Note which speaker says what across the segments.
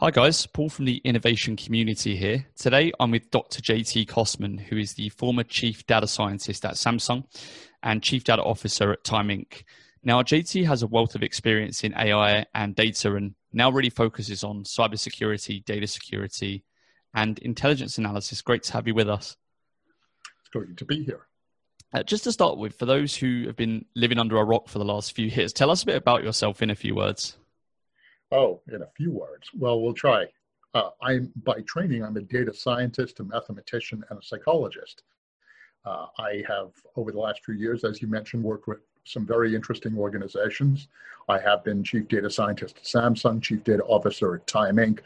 Speaker 1: Hi, guys. Paul from the innovation community here. Today, I'm with Dr. JT Kostman, who is the former chief data scientist at Samsung and chief data officer at Time Inc. Now, JT has a wealth of experience in AI and data and now really focuses on cybersecurity, data security, and intelligence analysis. Great to have you with us.
Speaker 2: It's great to be here.
Speaker 1: Uh, just to start with, for those who have been living under a rock for the last few years, tell us a bit about yourself in a few words.
Speaker 2: Oh, in a few words. Well, we'll try. Uh, I'm by training, I'm a data scientist, a mathematician, and a psychologist. Uh, I have, over the last few years, as you mentioned, worked with some very interesting organizations. I have been chief data scientist at Samsung, chief data officer at Time Inc.,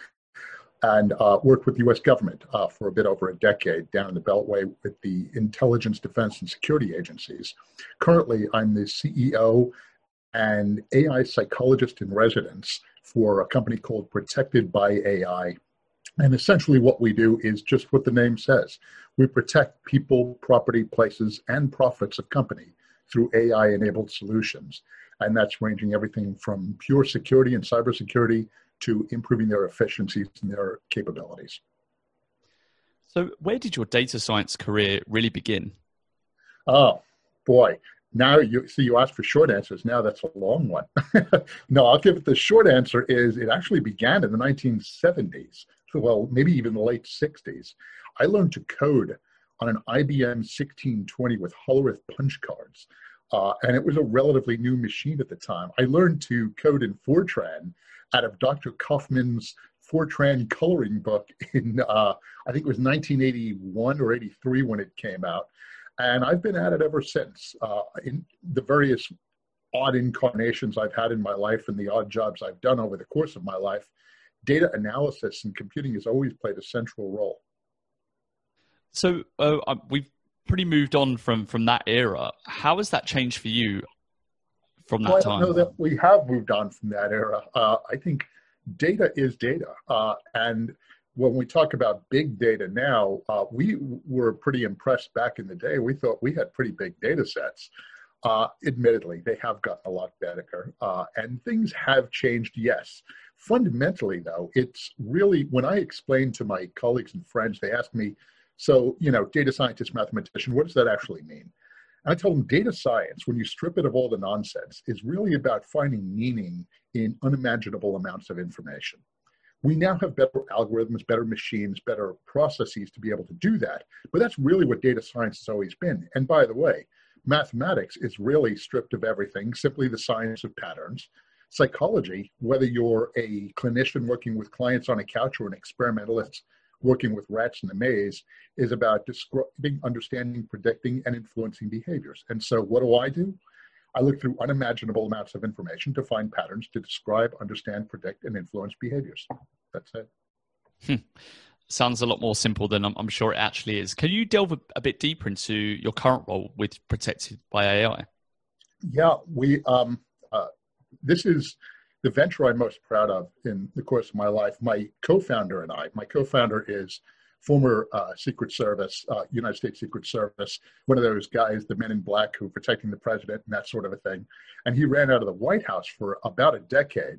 Speaker 2: and uh, worked with the US government uh, for a bit over a decade down in the Beltway with the intelligence, defense, and security agencies. Currently, I'm the CEO and AI psychologist in residence for a company called Protected by AI. And essentially, what we do is just what the name says we protect people, property, places, and profits of company through AI enabled solutions. And that's ranging everything from pure security and cybersecurity to improving their efficiencies and their capabilities.
Speaker 1: So, where did your data science career really begin?
Speaker 2: Oh, boy. Now you see you asked for short answers. Now that's a long one. No i'll give it the short answer is it actually began in the 1970s well maybe even the late 60s i learned to code on an ibm 1620 with hollerith punch cards uh, and it was a relatively new machine at the time i learned to code in fortran out of dr kaufman's fortran coloring book in uh, i think it was 1981 or 83 when it came out and I've been at it ever since. Uh, in the various odd incarnations I've had in my life and the odd jobs I've done over the course of my life, data analysis and computing has always played a central role.
Speaker 1: So uh, we've pretty moved on from from that era. How has that changed for you from that
Speaker 2: well,
Speaker 1: time?
Speaker 2: I know that we have moved on from that era. Uh, I think data is data, uh, and when we talk about big data now, uh, we were pretty impressed back in the day. We thought we had pretty big data sets. Uh, admittedly, they have gotten a lot better, uh, and things have changed, yes. Fundamentally, though, it's really when I explain to my colleagues and friends, they ask me, so, you know, data scientist, mathematician, what does that actually mean? And I tell them data science, when you strip it of all the nonsense, is really about finding meaning in unimaginable amounts of information. We now have better algorithms, better machines, better processes to be able to do that. But that's really what data science has always been. And by the way, mathematics is really stripped of everything, simply the science of patterns. Psychology, whether you're a clinician working with clients on a couch or an experimentalist working with rats in the maze, is about describing, understanding, predicting, and influencing behaviors. And so, what do I do? I look through unimaginable amounts of information to find patterns to describe, understand, predict, and influence behaviors. That's it.
Speaker 1: Hmm. Sounds a lot more simple than I'm, I'm, sure it actually is. Can you delve a, a, bit deeper into your current role with Protected by AI?
Speaker 2: Yeah, we. Um, uh, this is the venture I'm most proud of in the course of my life. My co-founder and I. My co-founder is former uh, Secret Service, uh, United States Secret Service, one of those guys, the men in black who are protecting the president and that sort of a thing. And he ran out of the White House for about a decade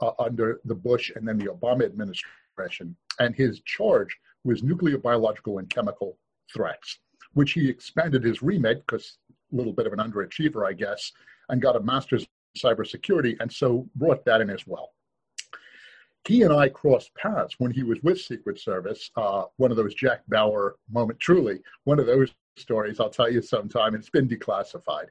Speaker 2: uh, under the Bush and then the Obama administration. And his charge was nuclear, biological, and chemical threats, which he expanded his remit because a little bit of an underachiever, I guess, and got a master's cybersecurity, and so brought that in as well he and I crossed paths when he was with Secret Service. Uh, one of those Jack Bauer moment, truly one of those stories. I'll tell you sometime. It's been declassified,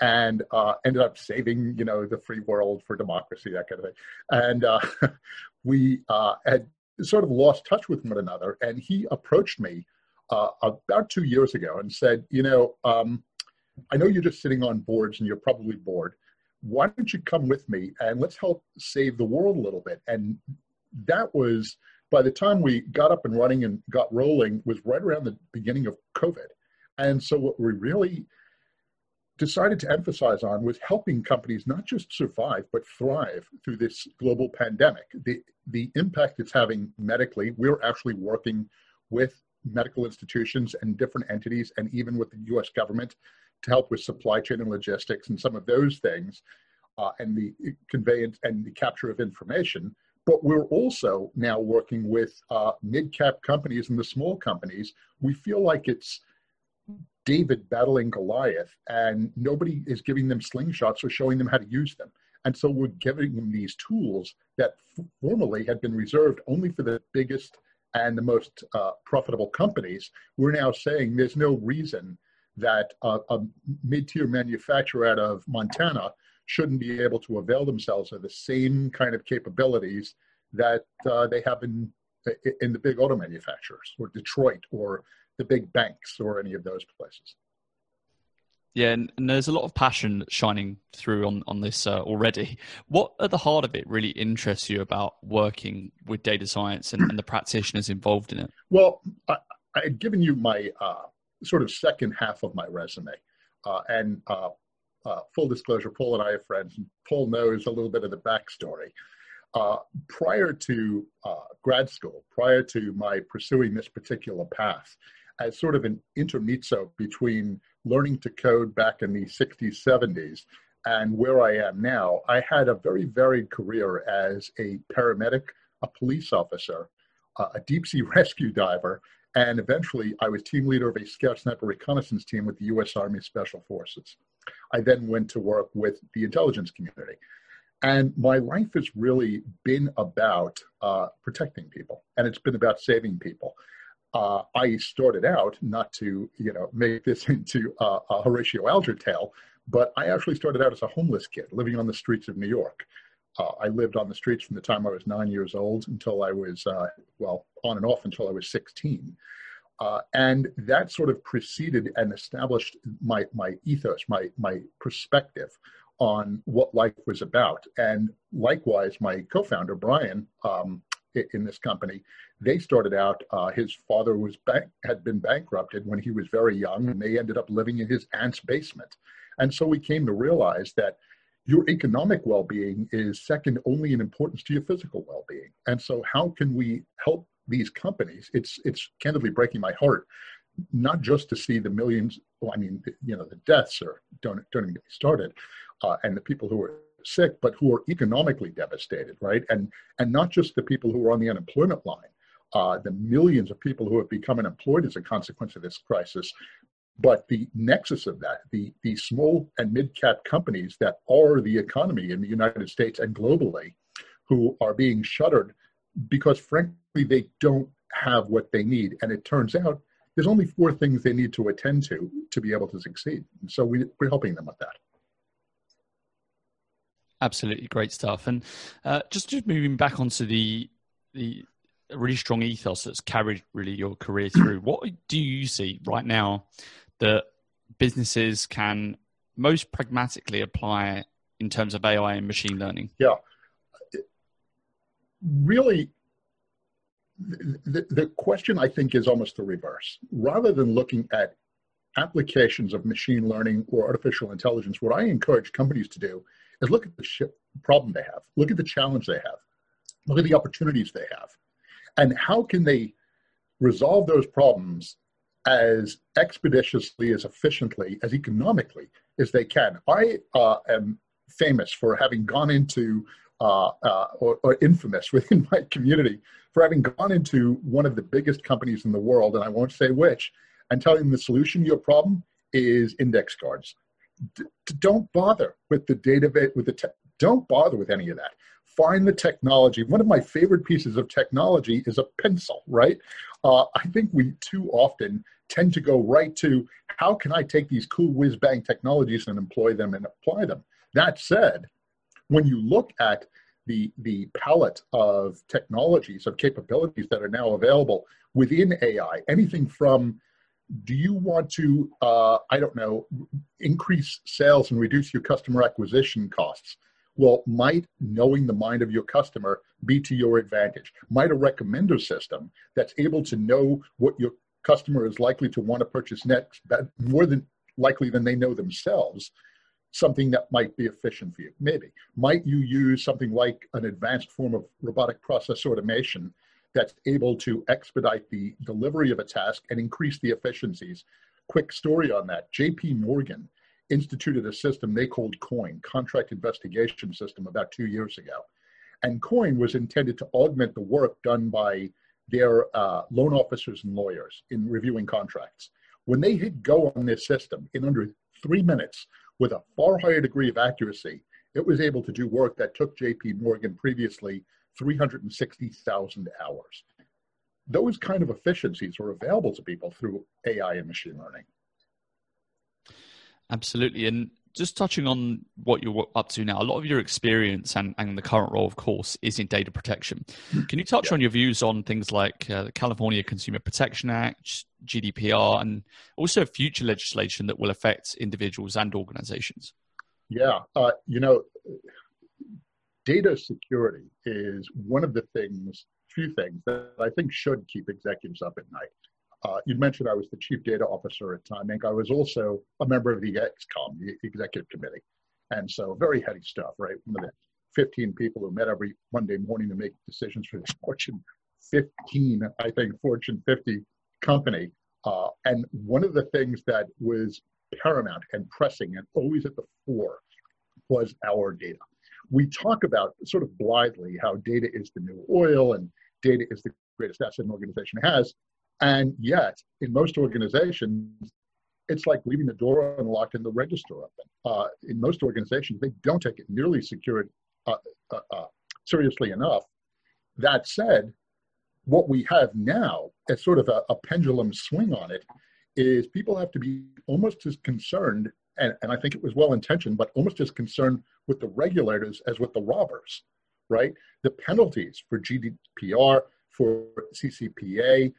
Speaker 2: and uh, ended up saving you know the free world for democracy, that kind of thing. And uh, we uh, had sort of lost touch with one another, and he approached me uh, about two years ago and said, you know. Um, I know you're just sitting on boards and you're probably bored why don't you come with me and let's help save the world a little bit? And that was by the time we got up and running and got rolling was right around the beginning of COVID. And so what we really decided to emphasize on was helping companies not just survive but thrive through this global pandemic. The the impact it's having medically, we're actually working with medical institutions and different entities and even with the US government to help with supply chain and logistics and some of those things, uh, and the conveyance and the capture of information. But we're also now working with uh, mid-cap companies and the small companies. We feel like it's David battling Goliath, and nobody is giving them slingshots or showing them how to use them. And so we're giving them these tools that formerly had been reserved only for the biggest and the most uh, profitable companies. We're now saying there's no reason that a, a mid-tier manufacturer out of Montana shouldn't be able to avail themselves of the same kind of capabilities that uh, they have in in the big auto manufacturers or Detroit or the big banks or any of those places.
Speaker 1: Yeah, and, and there's a lot of passion shining through on on this uh, already. What at the heart of it really interests you about working with data science and, and the practitioners involved in it?
Speaker 2: Well, I, I had given you my uh, sort of second half of my resume, uh, and uh, uh, full disclosure, Paul and I are friends, and Paul knows a little bit of the backstory. Uh, prior to uh, grad school, prior to my pursuing this particular path, as sort of an intermezzo between learning to code back in the 60s, 70s, and where I am now, I had a very varied career as a paramedic, a police officer, uh, a deep sea rescue diver, and eventually I was team leader of a scout sniper reconnaissance team with the US Army Special Forces. I then went to work with the intelligence community. And my life has really been about uh, protecting people, and it's been about saving people. Uh, I started out not to, you know, make this into a Horatio Alger tale, but I actually started out as a homeless kid living on the streets of New York. Uh, I lived on the streets from the time I was nine years old until I was, uh, well, on and off until I was 16. Uh, and that sort of preceded and established my, my ethos, my, my perspective on what life was about. And likewise, my co founder, Brian, um, in this company, they started out, uh, his father was bank, had been bankrupted when he was very young, and they ended up living in his aunt's basement. And so we came to realize that your economic well being is second only in importance to your physical well being. And so, how can we help these companies, it's it's candidly breaking my heart, not just to see the millions. Well, I mean, you know, the deaths are don't don't even get me started, uh, and the people who are sick, but who are economically devastated, right? And and not just the people who are on the unemployment line, uh, the millions of people who have become unemployed as a consequence of this crisis, but the nexus of that, the the small and mid cap companies that are the economy in the United States and globally, who are being shuttered because frankly they don't have what they need. And it turns out there's only four things they need to attend to to be able to succeed. And so we, we're helping them with that.
Speaker 1: Absolutely great stuff. And uh, just just moving back onto the the really strong ethos that's carried really your career through. what do you see right now that businesses can most pragmatically apply in terms of AI and machine learning?
Speaker 2: Yeah, really, the, the question I think is almost the reverse. Rather than looking at applications of machine learning or artificial intelligence, what I encourage companies to do is look at the sh- problem they have, look at the challenge they have, look at the opportunities they have, and how can they resolve those problems as expeditiously, as efficiently, as economically as they can. I uh, am famous for having gone into uh, uh, or, or, infamous within my community for having gone into one of the biggest companies in the world, and I won't say which, and telling them the solution to your problem is index cards. D- don't bother with the database, with the te- don't bother with any of that. Find the technology. One of my favorite pieces of technology is a pencil, right? Uh, I think we too often tend to go right to how can I take these cool whiz bang technologies and employ them and apply them. That said, when you look at the, the palette of technologies, of capabilities that are now available within AI, anything from do you want to, uh, I don't know, increase sales and reduce your customer acquisition costs? Well, might knowing the mind of your customer be to your advantage? Might a recommender system that's able to know what your customer is likely to want to purchase next, more than likely than they know themselves, something that might be efficient for you? Maybe. Might you use something like an advanced form of robotic process automation that's able to expedite the delivery of a task and increase the efficiencies? Quick story on that JP Morgan instituted a system they called COIN, Contract Investigation System, about two years ago. And COIN was intended to augment the work done by their uh, loan officers and lawyers in reviewing contracts. When they hit go on this system in under three minutes with a far higher degree of accuracy, it was able to do work that took JP Morgan previously 360,000 hours. Those kind of efficiencies are available to people through AI and machine learning.
Speaker 1: Absolutely. And just touching on what you're up to now, a lot of your experience and, and the current role, of course, is in data protection. Can you touch yeah. on your views on things like uh, the California Consumer Protection Act, GDPR, and also future legislation that will affect individuals and organizations?
Speaker 2: Yeah, uh, you know, data security is one of the things, few things that I think should keep executives up at night. Uh, you mentioned I was the chief data officer at Time Inc. I was also a member of the ExCom, the executive committee. And so very heady stuff, right? One of the 15 people who met every Monday morning to make decisions for this Fortune 15, I think, Fortune 50 company. Uh, and one of the things that was paramount and pressing and always at the fore was our data. We talk about sort of blithely how data is the new oil and data is the greatest asset an organization has. And yet, in most organizations, it's like leaving the door unlocked and the register open. Uh, in most organizations, they don't take it nearly secured uh, uh, uh, seriously enough. That said, what we have now, as sort of a, a, pendulum swing on it, is people have to be almost as concerned, and, and I think it was well intentioned, but almost as concerned with the regulators as with the robbers, right? The penalties for GDPR, for CCPA,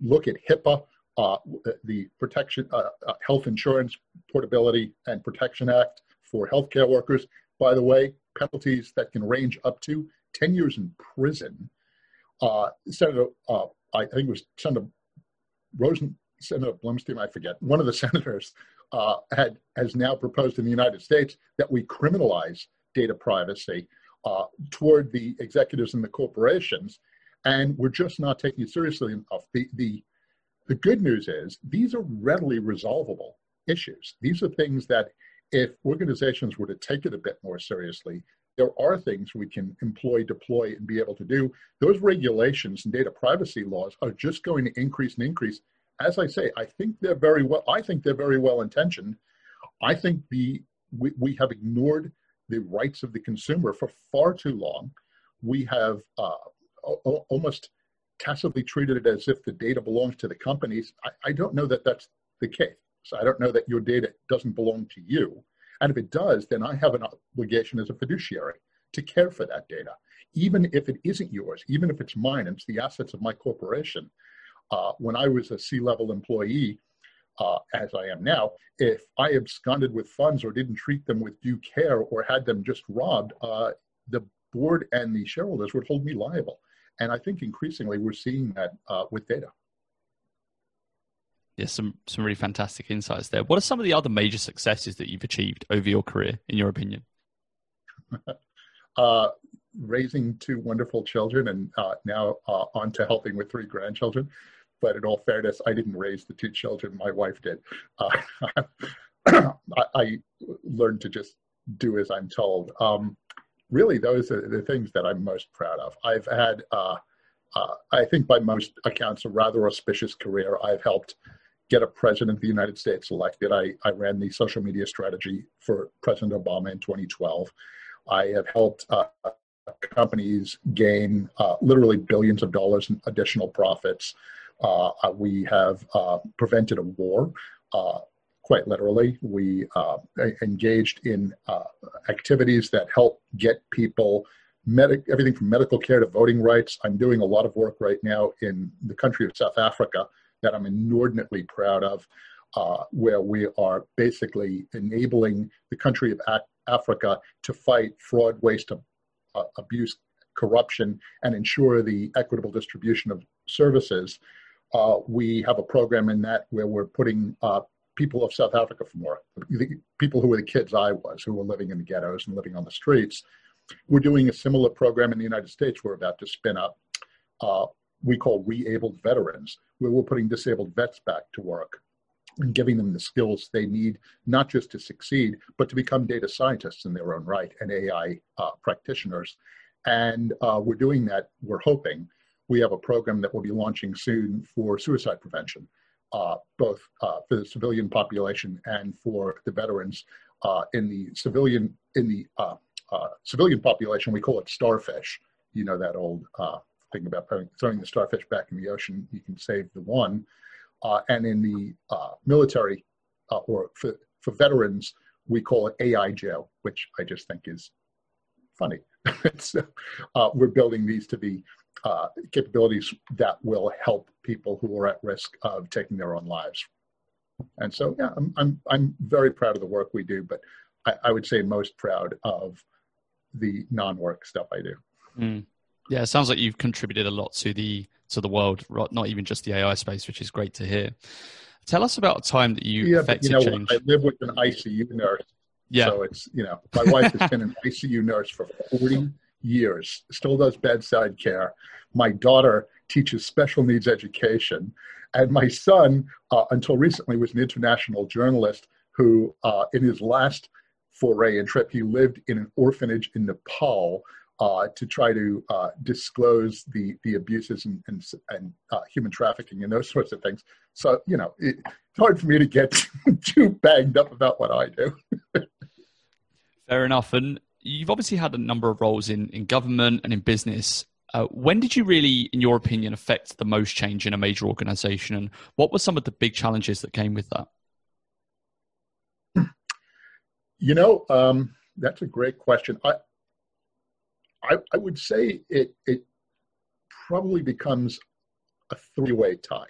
Speaker 2: look at HIPAA, uh, the Protection uh, uh, Health Insurance Portability and Protection Act for healthcare workers. By the way, penalties that can range up to 10 years in prison. Uh, Senator, uh, I think it was Senator Rosen, Senator Blumstein, I forget, one of the senators uh, had has now proposed in the United States that we criminalize data privacy toward the executives and the corporations and we're just not taking it seriously enough. The, the, the good news is these are readily resolvable issues. These are things that if organizations were to take it a bit more seriously, there are things we can employ, deploy, and be able to do. Those regulations and data privacy laws are just going to increase and increase. As I say, I think they're very well. I think they're very well intentioned. I think the we, we have ignored the rights of the consumer for far too long. We have uh, almost tacitly treated it as if the data belongs to the companies. I, I don't know that that's the case. I don't know that your data doesn't belong to you. And if it does, then I have an obligation as a fiduciary to care for that data, even if it isn't yours, even if it's mine, and it's the assets of my corporation. Uh, when I was a C-level employee, uh, as I am now, if I absconded with funds or didn't treat them with due care or had them just robbed, uh, the board and the shareholders would hold me liable. And I think increasingly we're seeing that uh, with data.
Speaker 1: Yes, some some really fantastic insights there. What are some of the other major successes that you've achieved over your career, in your opinion?
Speaker 2: uh, raising two wonderful children, and uh, now uh, on to helping with three grandchildren. But in all fairness, I didn't raise the two children; my wife did. Uh, I, I, learned to just do as I'm told. Um, really those are the things that I'm most proud of. I've had, uh, uh, I think by most accounts, a rather auspicious career. I've helped get a president of the United States elected. I, I ran the social media strategy for President Obama in 2012. I have helped uh, companies gain uh, literally billions of dollars in additional profits. Uh, we have uh, prevented a war quite literally. We uh, engaged in uh, activities that help get people medic, everything from medical care to voting rights. I'm doing a lot of work right now in the country of South Africa that I'm inordinately proud of, uh, where we are basically enabling the country of Africa to fight fraud, waste, uh, abuse, corruption, and ensure the equitable distribution of services. Uh, we have a program in that where we're putting uh, people of South Africa from work, the people who were the kids I was, who were living in the ghettos and living on the streets. We're doing a similar program in the United States. We're about to spin up. Uh, we call Re-abled Veterans, where we're putting disabled vets back to work. and giving them the skills they need, not just to succeed, but to become data scientists in their own right and AI uh, practitioners. And uh, we're doing that, we're hoping. We have a program that will be launching soon for suicide prevention, both uh, for the civilian population and for the veterans. Uh, in the civilian, in the uh, civilian population, we call it starfish. You know that old thing about throwing the starfish back in the ocean, you can save the one. Uh, and in the uh, military uh, or for, for veterans, we call it AI jail, which I just think is funny. so, uh, we're building these to be uh, capabilities that will help people who are at risk of taking their own lives. And so, yeah, I'm, I'm, I'm very proud of the work we do, but I, I would say most proud of the non-work stuff I do.
Speaker 1: Mm. Yeah, it sounds like you've contributed a lot to the to the world, not even just the AI space, which is great to hear. Tell us about a time that you yeah, affected
Speaker 2: you know,
Speaker 1: change.
Speaker 2: I live with an ICU nurse. Yeah. So it's, you know, my wife has been an ICU nurse for 40 years, still does bedside care. My daughter teaches special needs education. And my son, uh, until recently, was an international journalist who, uh, in his last foray and trip, he lived in an orphanage in Nepal uh, to try to uh, disclose the the abuses and and, and uh, human trafficking and those sorts of things. So you know, it, it's hard for me to get too banged up about what I do.
Speaker 1: Fair enough. And you've obviously had a number of roles in in government and in business. Uh, when did you really, in your opinion, affect the most change in a major organization, and what were some of the big challenges that came with that?
Speaker 2: You know, um, that's a great question. I, I, I would say it, it probably becomes a three-way tie.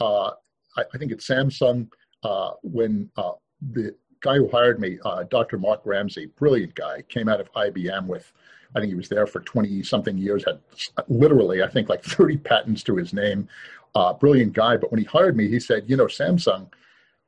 Speaker 2: Uh, I, I, think at Samsung, uh, when uh, the guy who hired me, uh, Dr. Mark Ramsey, brilliant guy, came out of IBM with, I think he was there for 20 something years, had literally, I think, like 30 patents to his name. Uh, brilliant guy. But when he hired me, he said, you know, Samsung,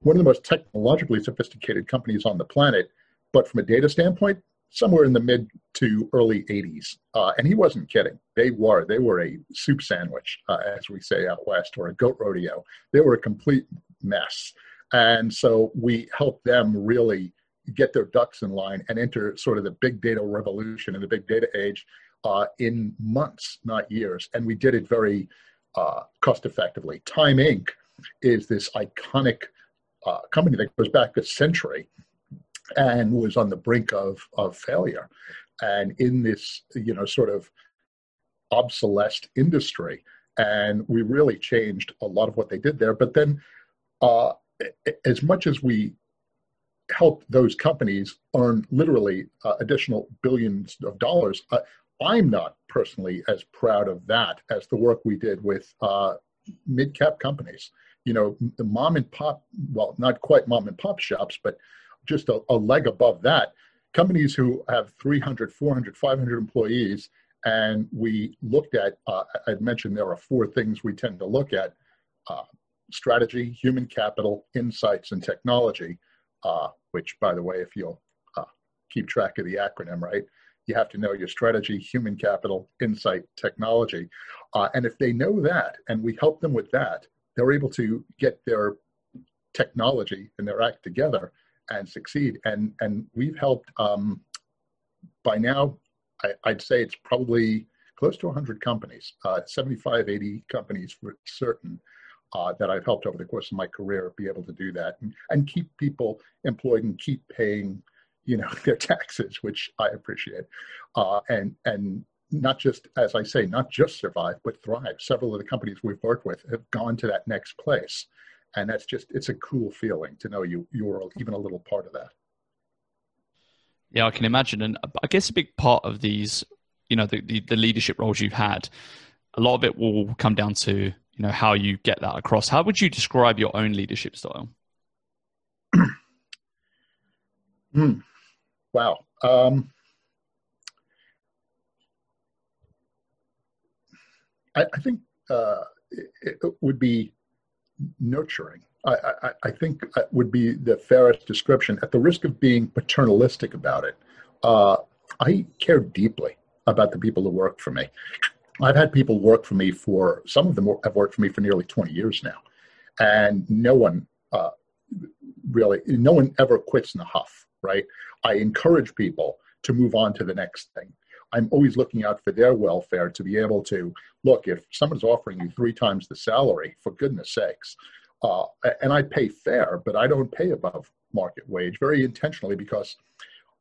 Speaker 2: one of the most technologically sophisticated companies on the planet, but from a data standpoint, somewhere in the mid to early 80s. Uh, and he wasn't kidding. They were. They were a soup sandwich, uh, as we say out west, or a goat rodeo. They were a complete mess. And so we helped them really get their ducks in line and enter sort of the big data revolution and the big data age uh, in months, not years. And we did it very uh, cost effectively. Time Inc. is this iconic uh, company that goes back a century and was on the brink of, of failure. And in this, you know, sort of obsolete industry. And we really changed a lot of what they did there. But then, uh, as much as we help those companies earn literally uh, additional billions of dollars, uh, I'm not personally as proud of that as the work we did with uh, mid cap companies. You know, the mom and pop, well, not quite mom and pop shops, but just a, a leg above that, companies who have 300, 400, 500 employees, and we looked at, uh, I'd mentioned there are four things we tend to look at uh, strategy, human capital, insights, and technology, uh, which, by the way, if you'll uh, keep track of the acronym, right, you have to know your strategy, human capital, insight, technology. Uh, and if they know that, and we help them with that, they're able to get their technology and their act together and succeed. And and we've helped um, by now. I, would say it's probably close to 100 companies, uh, 75, 80 companies for certain. Uh, that I've helped over the course of my career be able to do that and, and keep people employed and keep paying, you know, their taxes, which I appreciate, uh, and and not just as I say, not just survive but thrive. Several of the companies we've worked with have gone to that next place, and that's just it's a cool feeling to know you you're even a little part of that.
Speaker 1: Yeah i can imagine. And i guess a big part of these you know the, the, the leadership roles you've had a lot of it will come down to you know how you get that across how would you describe your own leadership style
Speaker 2: mm. wow um, I, I, think uh, it, it would be nurturing. I, I, I, think would be the fairest description. At the risk of being paternalistic about it, uh, I care deeply about the people who work for me. I've had people work for me for some of them have worked for me for nearly 20 years now, and no one uh, really, no one ever quits in a huff, right? I encourage people to move on to the next thing. I'm always looking out for their welfare to be able to look if someone's offering you three times the salary, for goodness sakes, uh, and I pay fair, but I don't pay above market wage very intentionally because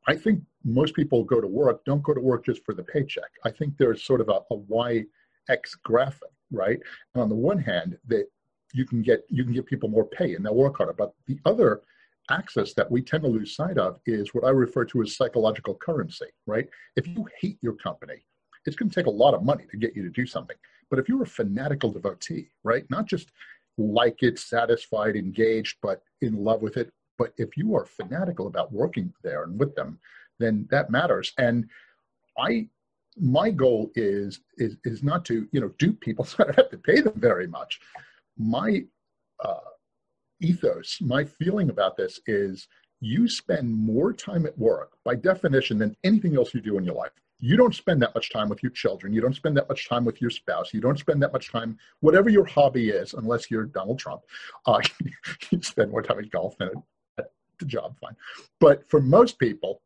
Speaker 2: I think most people go to work don't go to work just for the paycheck. I think there's sort of a, a y x graphic, right? And on the one hand, that you can get you can give people more pay and they'll work harder, but the other axis that we tend to lose sight of is what I refer to as psychological currency, right? If you hate your company, it's going to take a lot of money to get you to do something. But if you're a fanatical devotee, right, not just like it, satisfied, engaged, but in love with it, but if you are fanatical about working there and with them, then that matters. And I, my goal is is is not to you know dupe people so I don't have to pay them very much. My uh, ethos, my feeling about this is you spend more time at work by definition than anything else you do in your life. You don't spend that much time with your children. You don't spend that much time with your spouse. You don't spend that much time, whatever your hobby is, unless you're Donald Trump. Uh, you spend more time at golf than the job, fine. But for most people,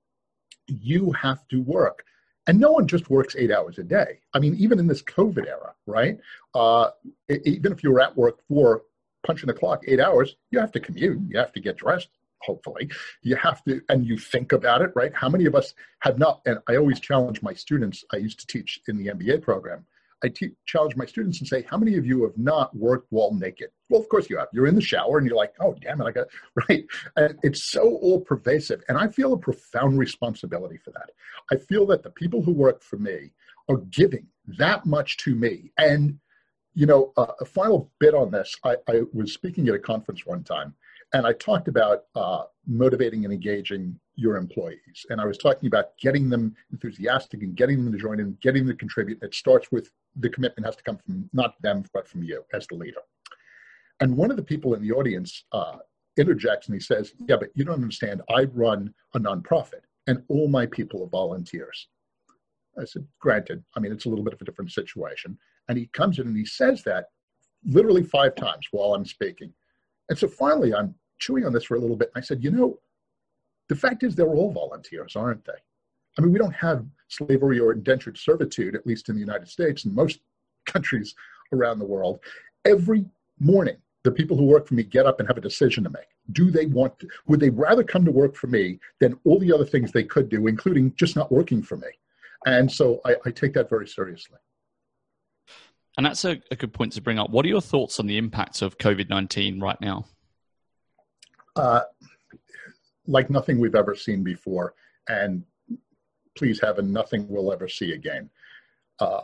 Speaker 2: you have to work. And no one just works eight hours a day. I mean, even in this COVID era, right? Uh, even if you're at work for punching the clock eight hours, you have to commute, you have to get dressed, hopefully. You have to, and you think about it, right? How many of us have not, and I always challenge my students, I used to teach in the MBA program. I te- challenge my students and say, how many of you have not worked while naked? Well, of course you have. You're in the shower and you're like, oh, damn it, I got, right? And it's so all pervasive. And I feel a profound responsibility for that. I feel that the people who work for me are giving that much to me. And you know, uh, a final bit on this. I, I, was speaking at a conference one time, and I talked about uh, motivating and engaging your employees. And I was talking about getting them enthusiastic and getting them to join in, getting them to contribute. It starts with the commitment has to come from not them, but from you as the leader. And one of the people in the audience uh, interjects and he says, Yeah, but you don't understand. I run a nonprofit, and all my people are volunteers. I said, Granted, I mean, it's a little bit of a different situation. And he comes in and he says that literally five times while I'm speaking. And so finally, I'm chewing on this for a little bit. And I said, you know, the fact is they're all volunteers, aren't they? I mean, we don't have slavery or indentured servitude, at least in the United States and most countries around the world. Every morning, the people who work for me get up and have a decision to make. Do they want, to, would they rather come to work for me than all the other things they could do, including just not working for me? And so I, I take that very seriously.
Speaker 1: And that's a, a, good point to bring up. What are your thoughts on the impact of COVID 19 right now?
Speaker 2: Uh, like nothing we've ever seen before. And please heaven, nothing we'll ever see again. Uh,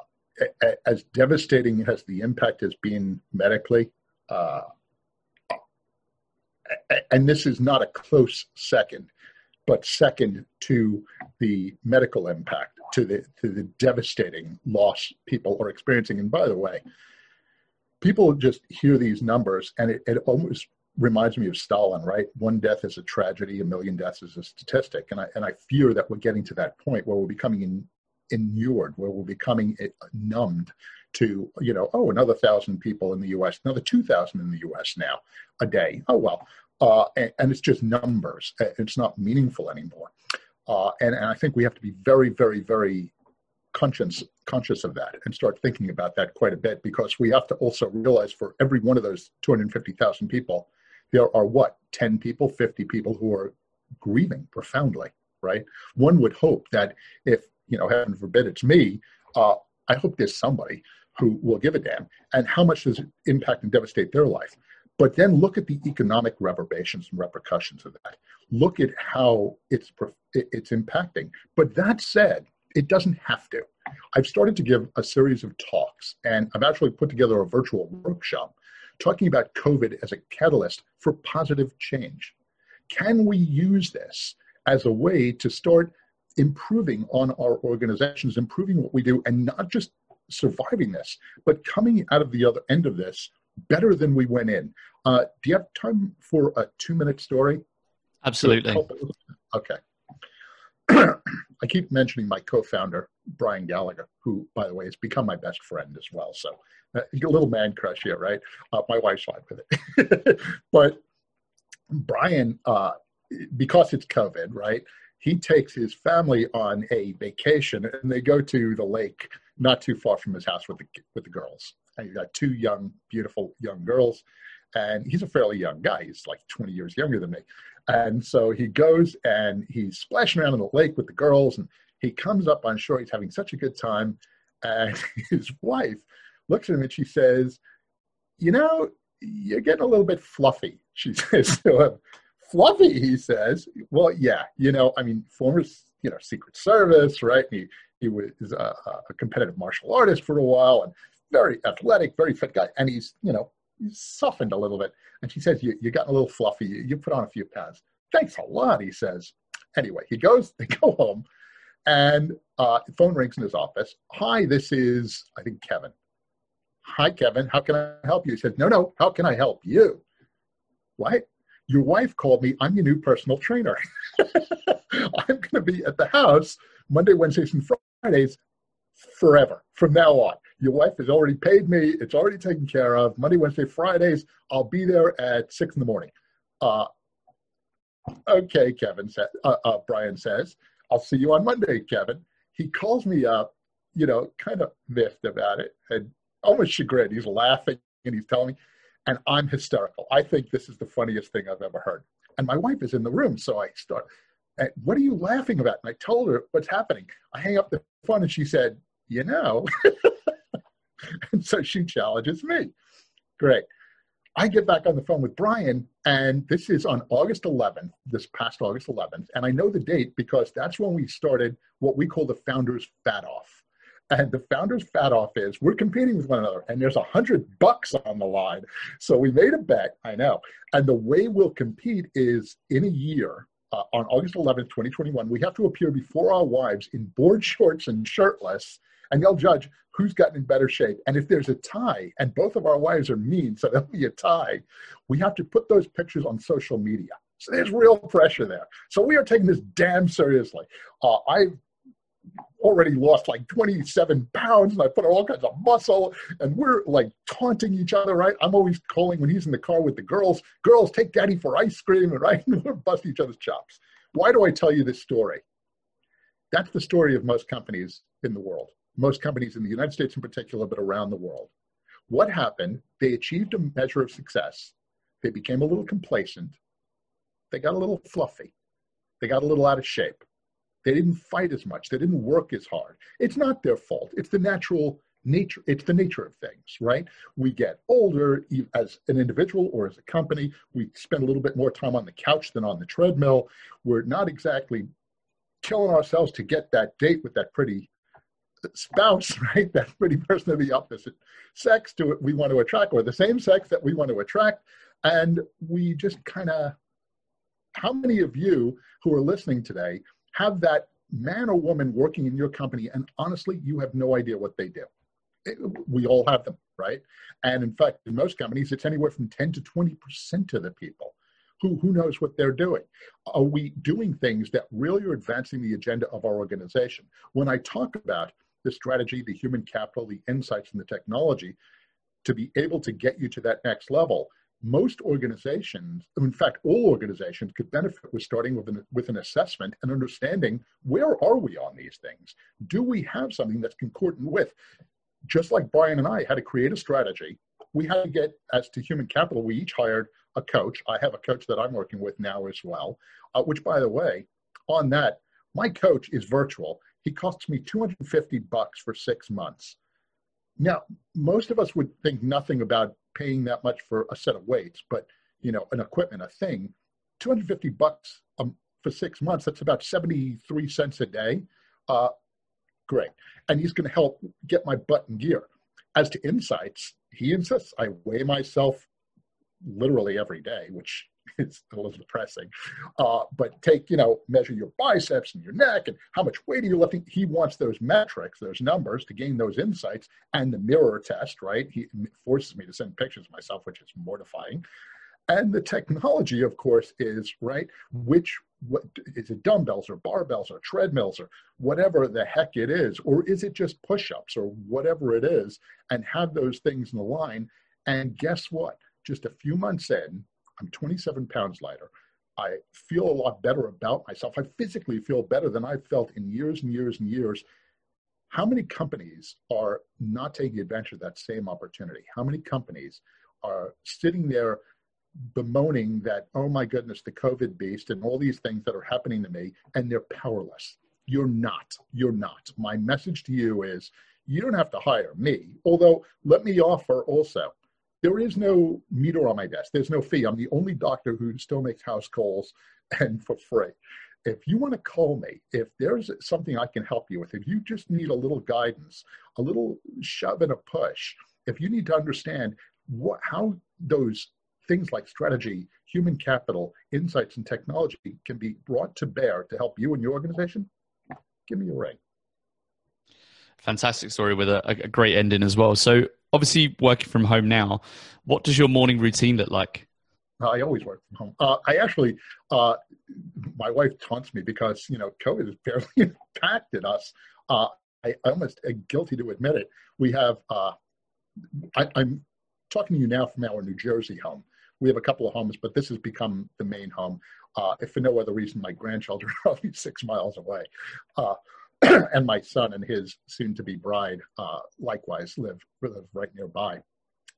Speaker 2: as devastating as the impact has been medically, uh, and this is not a close second, but second to the medical impact to the to the devastating loss people are experiencing. And by the way, people just hear these numbers and it, it almost reminds me of Stalin, right? One death is a tragedy, a million deaths is a statistic. And I and I fear that we're getting to that point where we're becoming in, inured, where we're becoming numbed to, you know, oh, another thousand people in the U.S., another two thousand in the U.S. now a day. Oh well, uh, and, and, it's just numbers. It's not meaningful anymore. Uh, and, and I think we have to be very, very, very conscious conscious of that and start thinking about that quite a bit because we have to also realize for every one of those 250,000 people, there are what 10 people, 50 people who are grieving profoundly, right? One would hope that if you know, heaven forbid, it's me. Uh, I hope there's somebody who will give a damn. And how much does it impact and devastate their life? But then look at the economic reverberations and repercussions of that. Look at how it's it's impacting. But that said, it doesn't have to. I've started to give a series of talks, and I've actually put together a virtual workshop talking about COVID as a catalyst for positive change. Can we use this as a way to start improving on our organizations, improving what we do, and not just surviving this, but coming out of the other end of this better than we went in. Uh, do you have time for a two minute story?
Speaker 1: Absolutely.
Speaker 2: Okay. I keep mentioning my co founder, Brian Gallagher, who, by the way, has become my best friend as well. So, a little man crush here, right? Uh, my wife's fine with it. but Brian, uh, because it's COVID, right? He takes his family on a vacation, and they go to the lake not too far from his house with the with the girls. And he's got two young, beautiful young girls, and he's a fairly young guy. He's like 20 years younger than me. And so he goes and he's splashing around in the lake with the girls, and he comes up on shore. He's having such a good time, and his wife looks at him and she says, "You know, you're getting a little bit fluffy." She says to him. Fluffy, he says. Well, yeah, you know, I mean, former, you know, Secret Service, right? He he was a, a competitive martial artist for a while and very athletic, very fit guy, and he's you know he's softened a little bit. And she says, "You you got a little fluffy. You, you put on a few pounds." Thanks a lot, he says. Anyway, he goes. They go home, and uh, phone rings in his office. Hi, this is I think Kevin. Hi, Kevin. How can I help you? He says, No, no. How can I help you? What? Your wife called me. I'm your new personal trainer. I'm going to be at the house Monday, Wednesdays, and Fridays forever from now on. Your wife has already paid me. It's already taken care of. Monday, Wednesday, Fridays, I'll be there at six in the morning. Uh, okay, Kevin said, uh, uh, Brian says, I'll see you on Monday, Kevin. He calls me up, you know, kind of miffed about it and almost chagrined. He's laughing and he's telling me, and I'm hysterical. I think this is the funniest thing I've ever heard. And my wife is in the room, so I start, what are you laughing about? And I told her what's happening. I hang up the phone and she said, you know. and so she challenges me. Great. I get back on the phone with Brian, and this is on August 11th, this past August 11th. And I know the date because that's when we started what we call the Founders Fat Off. And the Founders Fat Off is we're competing with one another, and there's a hundred bucks on the line. So we made a bet, I know. And the way we'll compete is in a year, uh, on August 11th, 2021, we have to appear before our wives in board shorts and shirtless, and they'll judge who's gotten in better shape. And if there's a tie, and both of our wives are mean, so there'll be a tie, we have to put those pictures on social media. So there's real pressure there. So we are taking this damn seriously. Uh, I've already lost like 27 pounds and I put on all kinds of muscle and we're like taunting each other, right? I'm always calling when he's in the car with the girls, girls, take daddy for ice cream, and right? we're busting each other's chops. Why do I tell you this story? That's the story of most companies in the world, most companies in the United States in particular, but around the world. What happened? They achieved a measure of success. They became a little complacent. They got a little fluffy. They got a little out of shape they didn't fight as much. They didn't work as hard. It's not their fault. It's the natural nature. It's the nature of things, right? We get older as an individual or as a company. We spend a little bit more time on the couch than on the treadmill. We're not exactly killing ourselves to get that date with that pretty uh, spouse, right? That pretty person of the opposite sex to it we want to attract, or the same sex that we want to attract. And we just kind of, how many of you who are listening today have that man or woman working in your company, and honestly, you have no idea what they do. It, we all have them, right? And in fact, in most companies, it's anywhere from 10 to 20% of the people. Who, who knows what they're doing? Are we doing things that really are advancing the agenda of our organization? When I talk about the strategy, the human capital, the insights, and the technology to be able to get you to that next level, most organizations, in fact, all organizations could benefit with starting with an, with an assessment and understanding where are we on these things? Do we have something that's concordant with? Just like Brian and I had to create a strategy, we had to get, as to human capital, we each hired a coach. I have a coach that I'm working with now as well, uh, which, by the way, on that, my coach is virtual. He costs me 250 bucks for six months. Now, most of us would think nothing about paying that much for a set of weights, but you know, an equipment, a thing, 250 bucks um, for six months, that's about 73 cents a day. Uh, great. And he's going to help get my butt in gear. As to insights, he insists I weigh myself literally every day, which it's a little depressing. Uh, but take, you know, measure your biceps and your neck and how much weight are you lifting. He wants those metrics, those numbers to gain those insights and the mirror test, right? He forces me to send pictures of myself, which is mortifying. And the technology, of course, is right. Which what is it? Dumbbells or barbells or treadmills or whatever the heck it is, or is it just push-ups or whatever it is? And have those things in the line. And guess what? Just a few months in, I'm 27 pounds lighter. I feel a lot better about myself. I physically feel better than I've felt in years and years and years. How many companies are not taking advantage of that same opportunity? How many companies are sitting there bemoaning that, oh my goodness, the COVID beast and all these things that are happening to me, and they're powerless? You're not. You're not. My message to you is you don't have to hire me. Although, let me offer also there is no meter on my desk. There's no fee. I'm the only doctor who still makes house calls and for free. If you want to call me, if there's something I can help you with, if you just need a little guidance, a little shove and a push, if you need to understand what, how those things like strategy, human capital, insights, and technology can be brought to bear to help you and your organization, give me a ring.
Speaker 1: Fantastic story with a, a great ending as well. So, obviously working from home now, what does your morning routine look like?
Speaker 2: I always work from home. Uh, I actually, uh, my wife taunts me because you know COVID has barely impacted us. Uh, I, I almost am guilty to admit it. We have. Uh, I, I'm talking to you now from our New Jersey home. We have a couple of homes, but this has become the main home. Uh, if for no other reason, my grandchildren are only six miles away. And my son and his soon-to-be bride uh, likewise live live right nearby.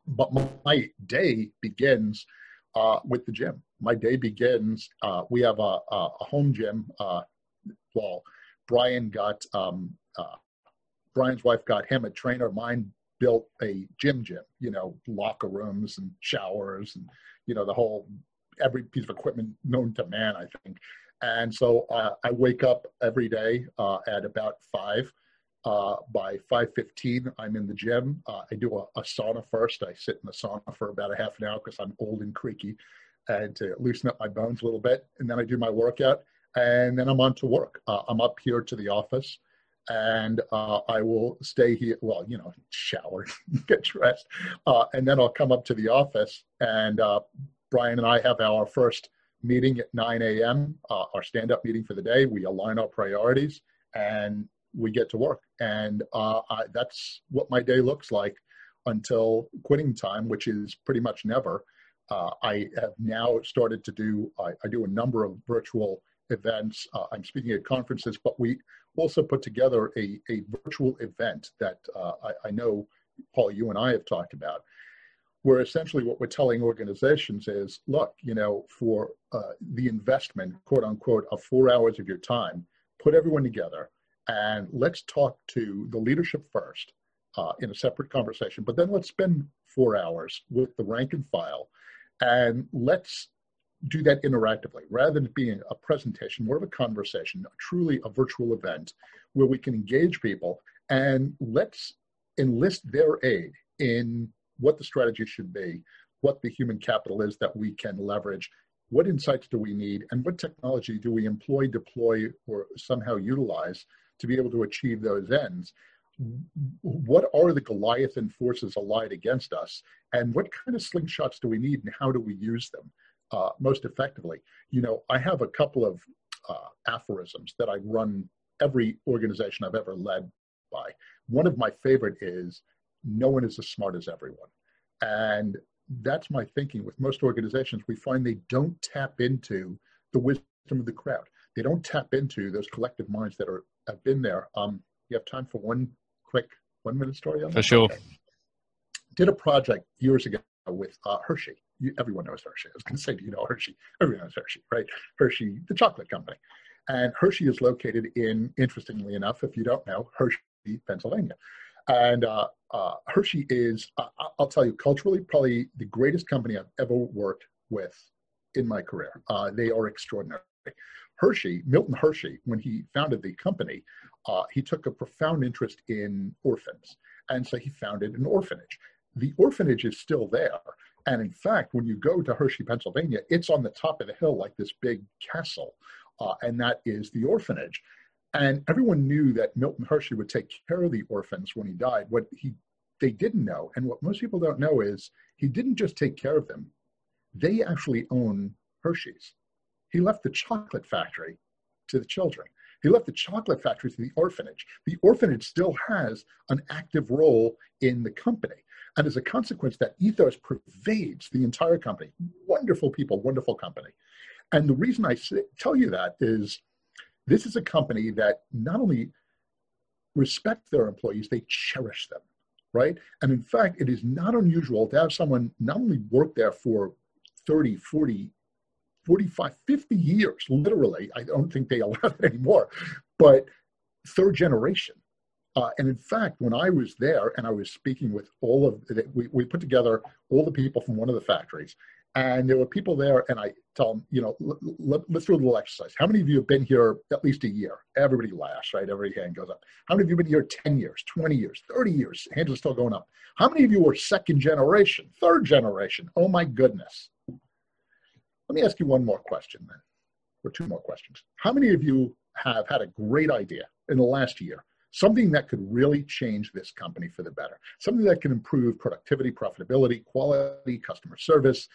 Speaker 2: But my day begins uh, with the gym. My day begins. Uh, we have a, a, home gym. Uh, well, Brian got um, uh, Brian's wife got him a trainer. Mine built a gym gym. You know, locker rooms and showers and you know the whole every piece of equipment known to man. I think and so uh, I wake up every day uh, at about five. Uh, by 5.15, I'm in the gym. Uh, I do a, a, sauna first. I sit in the sauna for about a half an hour because I'm old and creaky and to loosen up my bones a little bit. And then I do my workout and then I'm on to work. Uh, I'm up here to the office and uh, I will stay here. Well, you know, shower, get dressed, and then I'll come up to the office. And Brian and I have our first meeting at 9 a.m., uh, our stand up meeting for the day. We align our priorities and we get to work. And uh, I, that's what my day looks like until quitting time, which is pretty much never. Uh, I have now started to do, I, I do a number of virtual events. Uh, I'm speaking at conferences, but we also put together a, a virtual event that uh, I, I know, Paul, you and I have talked about where essentially what we're telling organizations is look you know for uh, the investment quote unquote of four hours of your time put everyone together and let's talk to the leadership first uh, in a separate conversation but then let's spend four hours with the rank and file and let's do that interactively. Rather than being a presentation more of a conversation truly a virtual event where we can engage people and let's enlist their aid in what the strategy should be, what the human capital is that we can leverage, what insights do we need, and what technology do we employ, deploy, or somehow utilize to be able to achieve those ends. What are the Goliathan forces allied against us, and what kind of slingshots do we need, and how do we use them uh, most effectively? You know, I have a couple of uh, aphorisms that I run every organization I've ever led by. One of my favorite is no one is as smart as everyone. And that's my thinking with most organizations. We find they don't tap into the wisdom of the crowd. They don't tap into those collective minds that are have been there. Um, you have time for one quick one minute story on
Speaker 1: that? For sure. Okay.
Speaker 2: Did a project years ago with uh, Hershey. You, everyone knows Hershey. I was going to say, do you know Hershey? Everyone knows Hershey, right? Hershey, the chocolate company. And Hershey is located in, interestingly enough, if you don't know, Hershey, Pennsylvania. And uh, uh, Hershey is, uh, I'll tell you, culturally, probably the greatest company I've ever worked with in my career. Uh, they are extraordinary. Hershey, Milton Hershey, when he founded the company, uh, he took a profound interest in orphans. And so he founded an orphanage. The orphanage is still there. And in fact, when you go to Hershey, Pennsylvania, it's on the top of the hill like this big castle. Uh, and that is the orphanage. And everyone knew that Milton Hershey would take care of the orphans when he died. What he they didn't know, and what most people don't know, is he didn't just take care of them. They actually own Hershey's. He left the chocolate factory to the children. He left the chocolate factory to the orphanage. The orphanage still has an active role in the company. And as a consequence, that ethos pervades the entire company. Wonderful people, wonderful company. And the reason I say, tell you that is this is a company that not only respect their employees, they cherish them, right? And in fact, it is not unusual to have someone not only work there for 30, 40, 45, 50 years, literally. I don't think they allow it anymore, but third generation. Uh, and in fact, when I was there and I was speaking with all of, the, we, we put together all the people from one of the factories, and there were people there, and I tell them, you know, let, us do a little exercise. How many of you have been here at least a year? Everybody laughs, right? Every hand goes up. How many of you have been here 10 years, 20 years, 30 years? Hands are still going up. How many of you were second generation, third generation? Oh my goodness. Let me ask you one more question then, or two more questions. How many of you have had a great idea in the last year something that could really change this company for the better, something that can improve productivity, profitability, quality, customer service,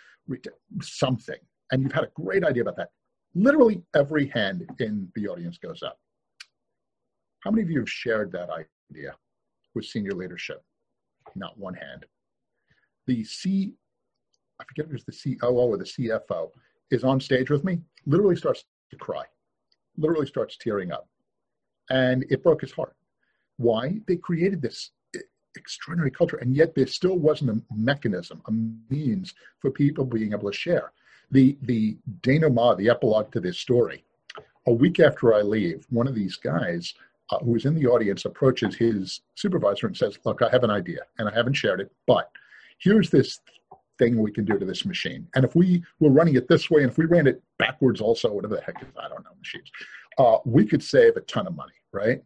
Speaker 2: something. And you've had a great idea about that. Literally every hand in the audience goes up. How many of you have shared that idea with senior leadership? Not one hand. The C, I forget if the COO or the CFO, is on stage with me, literally starts to cry, literally starts tearing up. And it broke his heart why? They created this extraordinary culture, and yet there still wasn't a mechanism, a means for people being able to share. The the denouement, the epilogue to this story. A week after I leave, one of these guys uh, who was in the audience approaches his supervisor and says, "Look, I have an idea, and I haven't shared it, but here's this thing we can do to this machine. And if we were running it this way, and if we ran it backwards, also, whatever the heck is, I don't know, machines, uh, we could save a ton of money, right?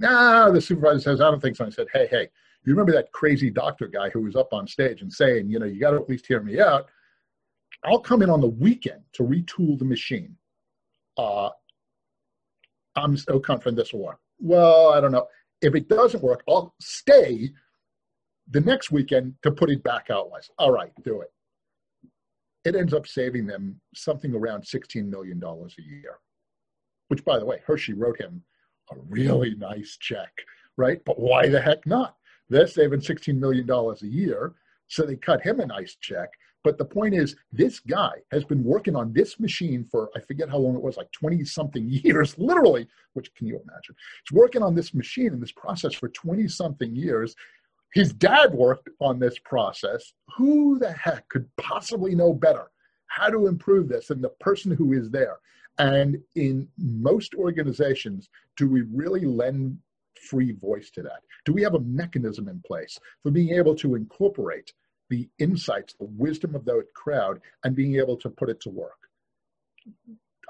Speaker 2: No, the supervisor says, I don't think so. I said, hey, hey, you remember that crazy doctor guy who was up on stage and saying, you know, you got to at least hear me out. I'll come in on the weekend to retool the machine. Uh, I'm so confident this will work. Well, I don't know. If it doesn't work, I'll stay the next weekend to put it back out. Wise. All right, do it. It ends up saving them something around $16 million a year, which, by the way, Hershey wrote him a really nice check, right? But why the heck not? They're saving $16 million a year, so they cut him a nice check. But the point is, this guy has been working on this machine for, I forget how long it was, like 20 something years, literally, which can you imagine? He's working on this machine and this process for 20 something years. His dad worked on this process. Who the heck could possibly know better how to improve this than the person who is there? And in most organizations, do we really lend free voice to that? Do we have a mechanism in place for being able to incorporate the insights, the wisdom of that crowd, and being able to put it to work?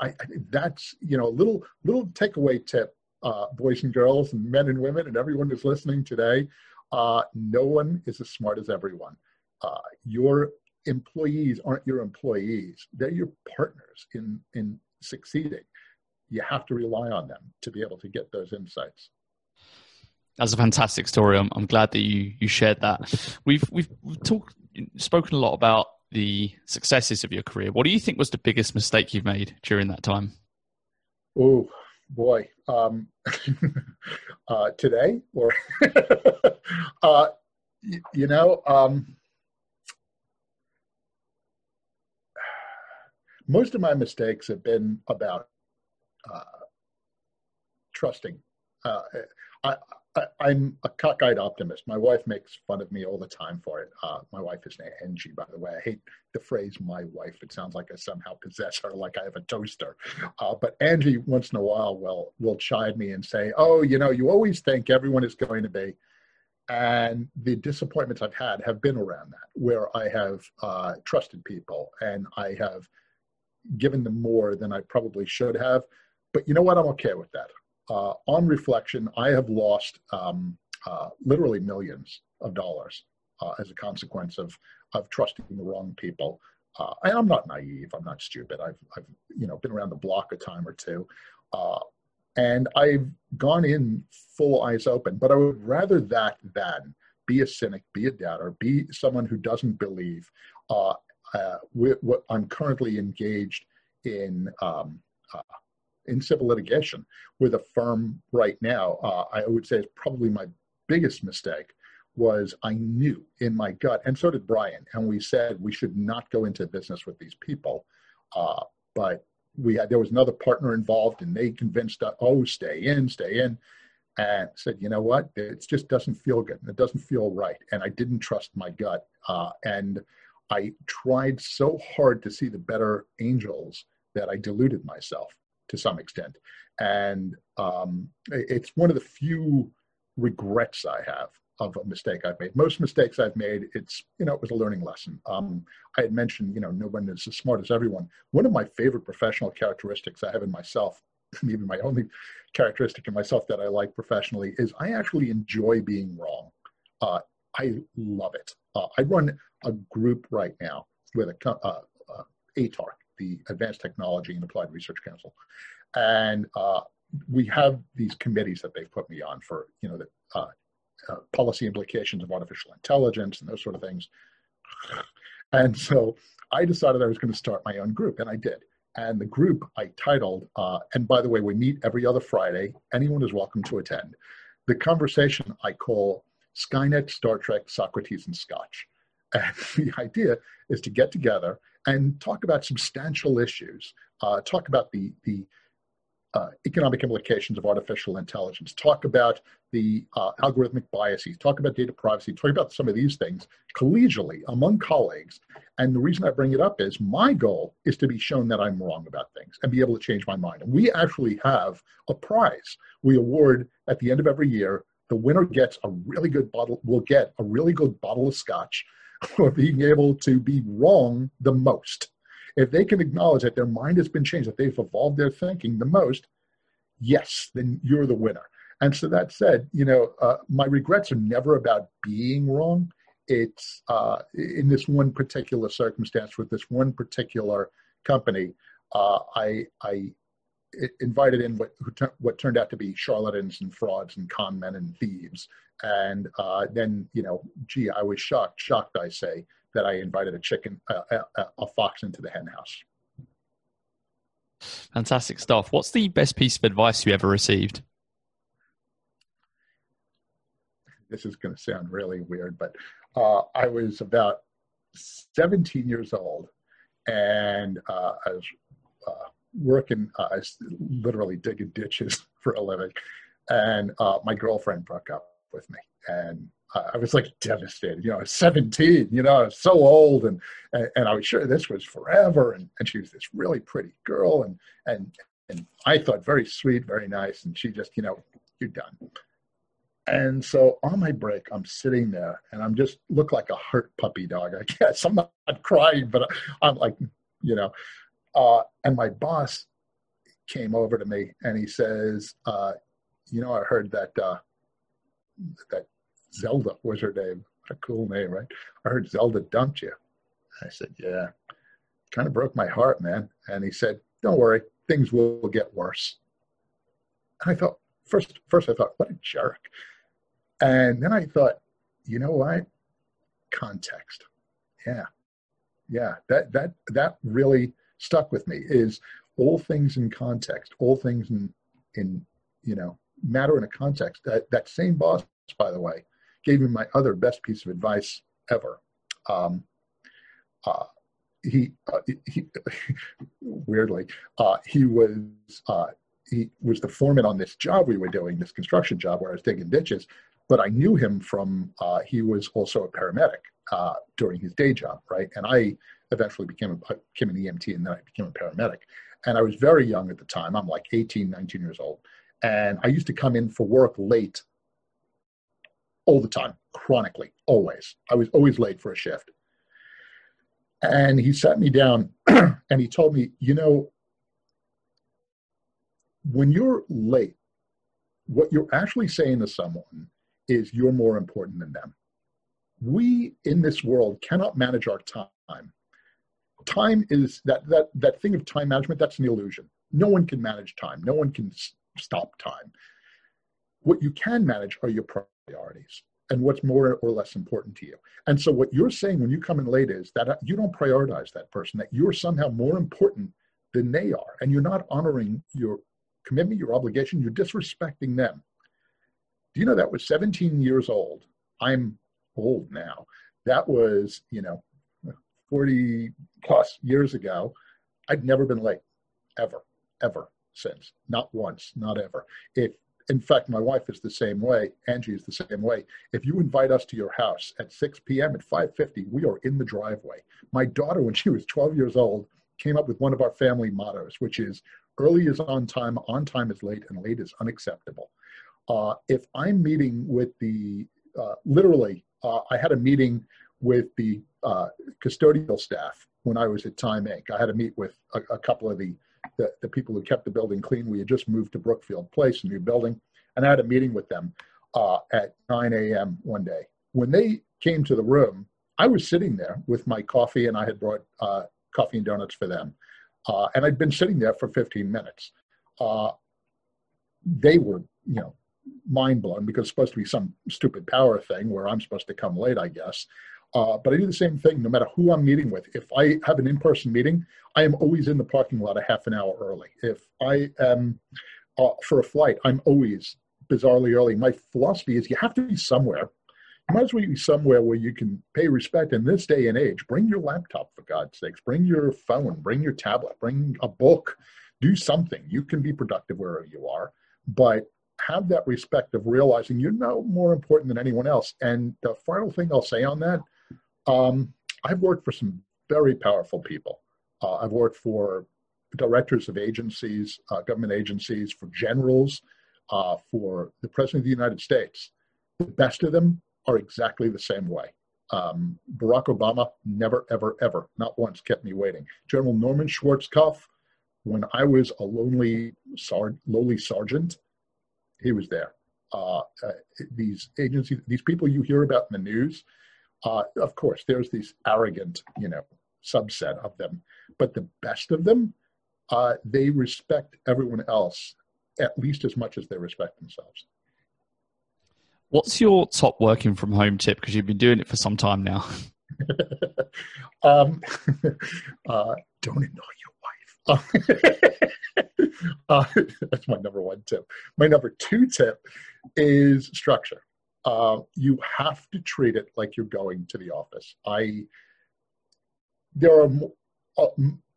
Speaker 2: I, I that's you know a little little takeaway tip, uh, boys and girls, and men and women, and everyone who's listening today. Uh, no one is as smart as everyone. Uh, your employees aren't your employees; they're your partners in in succeeding. You have to rely on them to be able to get those insights.
Speaker 1: That's a fantastic story. I'm, I'm glad that you you shared that. We've we've talked spoken a lot about the successes of your career. What do you think was the biggest mistake you've made during that time?
Speaker 2: Oh boy, um, uh, today or uh, you know, um, most of my mistakes have been about uh, trusting. Uh, I, am a cockeyed optimist. My wife makes fun of me all the time for it. Uh, my wife is named Angie, by the way. I hate the phrase "my wife." It sounds like I somehow possess her, like I have a toaster. Uh, but Angie, once in a while, will will chide me and say, "Oh, you know, you always think everyone is going to be." And the disappointments I've had have been around that, where I have uh, trusted people and I have given them more than I probably should have. But you know what? I'm okay with that. Uh, on reflection, I have lost um, uh, literally millions of dollars uh, as a consequence of of trusting the wrong people. Uh, and I'm not naive. I'm not stupid. I've I've you know been around the block a time or two, uh, and I've gone in full eyes open. But I would rather that than be a cynic, be a doubter, be someone who doesn't believe, uh, uh, what I'm currently engaged in um, uh, in civil litigation with a firm right now. Uh, I would say is probably my biggest mistake was I knew in my gut, and so did Brian, and we said we should not go into business with these people. Uh, but we had there was another partner involved, and they convinced us, oh, stay in, stay in, and said, you know what, it just doesn't feel good, it doesn't feel right, and I didn't trust my gut, uh, and I tried so hard to see the better angels that I deluded myself to some extent, and um, it's one of the few regrets I have of a mistake I've made. Most mistakes I've made, it's you know, it was a learning lesson. Um, I had mentioned, you know, no one is as smart as everyone. One of my favorite professional characteristics I have in myself, even my only characteristic in myself that I like professionally, is I actually enjoy being wrong. Uh, I love it. Uh, I run a group right now with a uh, uh, ATARC, the Advanced Technology and Applied Research Council, and uh, we have these committees that they've put me on for you know the uh, uh, policy implications of artificial intelligence and those sort of things. And so I decided I was going to start my own group, and I did. And the group I titled, and by the way, we meet every other Friday. Anyone is welcome to attend. The conversation I call Skynet, Star Trek, Socrates, and Scotch. And the idea is to get together and talk about substantial issues, uh, talk about the, the uh, economic implications of artificial intelligence, talk about the uh, algorithmic biases, talk about data privacy, talk about some of these things collegially among colleagues. And the reason I bring it up is my goal is to be shown that I'm wrong about things and be able to change my mind. And we actually have a prize we award at the end of every year. The winner gets a really good bottle, will get a really good bottle of scotch for being able to be wrong the most. If they can acknowledge that their mind has been changed, that they've evolved their thinking the most, yes, then you're the winner. And so that said, you know, uh, my regrets are never about being wrong. It's uh, in this one particular circumstance with this one particular company, uh, I, I invited in what, what turned out to be charlatans and frauds and con men and thieves. And uh, then, you know, gee, I was shocked, shocked, I say, that I invited a chicken, a, a fox into the hen house.
Speaker 1: Fantastic stuff. What's the best piece of advice you ever received?
Speaker 2: This is going to sound really weird, but uh, I was about 17 years old and uh, I was uh, working, uh, literally digging ditches for a living. And uh, my girlfriend broke up with me. And I was like devastated. You know, I was 17, you know, I was so old and, and, and I was sure this was forever. And, and she was this really pretty girl and, and, and I thought very sweet, very nice. And she just, you know, you're done. And so on my break, I'm sitting there and I'm just look like a hurt puppy dog. I guess I'm not crying, but I'm like, you know, uh, and my boss came over to me and he says, uh, you know, I heard that, uh, that Zelda was her name. What a cool name, right? I heard Zelda dumped you. I said, yeah. Kind of broke my heart, man. And he said, don't worry, things will get worse. And I thought, first, first I thought, what a jerk. And then I thought, you know what? Context. Yeah. Yeah. That, that, that really stuck with me is all things in context, all things in, in, you know, matter in a context. That, that same boss, by the way, gave me my other best piece of advice ever. Um, uh, he, uh, he weirdly, uh, he was uh, he was the foreman on this job we were doing, this construction job where I was digging ditches. But I knew him from uh, he was also a paramedic uh, during his day job, right? And I eventually became a, became an EMT, and then I became a paramedic. And I was very young at the time. I'm like 18, 19 years old, and I used to come in for work late all the time, chronically, always. I was always late for a shift. And he sat me down and he told me, you know, when you're late, what you're actually saying to someone is you're more important than them. We in this world cannot manage our time. Time is that that that thing of time management. That's an illusion. No one can manage time. No one can stop time. What you can manage are your priorities and what's more or less important to you. And so what you're saying when you come in late is that uh, you don't prioritize that person, that you're somehow more important than they are, and you're not honoring your commitment, your obligation, you're disrespecting them. Do you know that with 17 years old, I'm old now. That was, you know, 40 plus years ago. I'd never been late, ever, ever since. Not once, not ever. If in fact, my wife is the same way. Angie is the same way. If you invite us to your house at 6 p.m. at 5:50, we are in the driveway. My daughter, when she was 12 years old, came up with one of our family mottos, which is early is on time, on time is late, and late is unacceptable. Uh, if I'm meeting with the, uh, literally, uh, I had a meeting with the uh, custodial staff when I was at Time Inc. I had a meet with a, a couple of the, the, the people who kept the building clean. We had just moved to Brookfield Place, a new building, and I had a meeting with them uh, at 9 a.m. one day. When they came to the room, I was sitting there with my coffee, and I had brought uh, coffee and donuts for them. Uh, and I'd been sitting there for 15 minutes. Uh, they were, you know, mind blown because it's supposed to be some stupid power thing where I'm supposed to come late, I guess. Uh, but I do the same thing no matter who I'm meeting with. If I have an in person meeting, I am always in the parking lot a half an hour early. If I am uh, for a flight, I'm always bizarrely early. My philosophy is you have to be somewhere you might as well be somewhere where you can pay respect in this day and age. Bring your laptop, for God's sakes. Bring your phone, bring your tablet, bring a book, do something. You can be productive wherever you are, but have that respect of realizing you're no more important than anyone else. And the final thing I'll say on that um, I've worked for some very powerful people. Uh, I've worked for directors of agencies, uh, government agencies, for generals, uh, for the President of the United States. The best of them are exactly the same way. Um, Barack Obama never, ever, ever, not once kept me waiting. General Norman Schwarzkopf, when I was a lonely, sar- lowly sergeant, he was there. Uh, uh, these agencies, these people you hear about in the news, uh, of course, there's these arrogant, you know, subset of them, but the best of them, uh, they respect everyone else at least as much as they respect themselves.
Speaker 1: What's your top working from home tip? Because you've been doing it for some time now.
Speaker 2: um, uh, don't annoy your wife. uh, that's my number one tip. My number two tip is structure. Uh, you have to treat it like you're going to the office. I there are uh,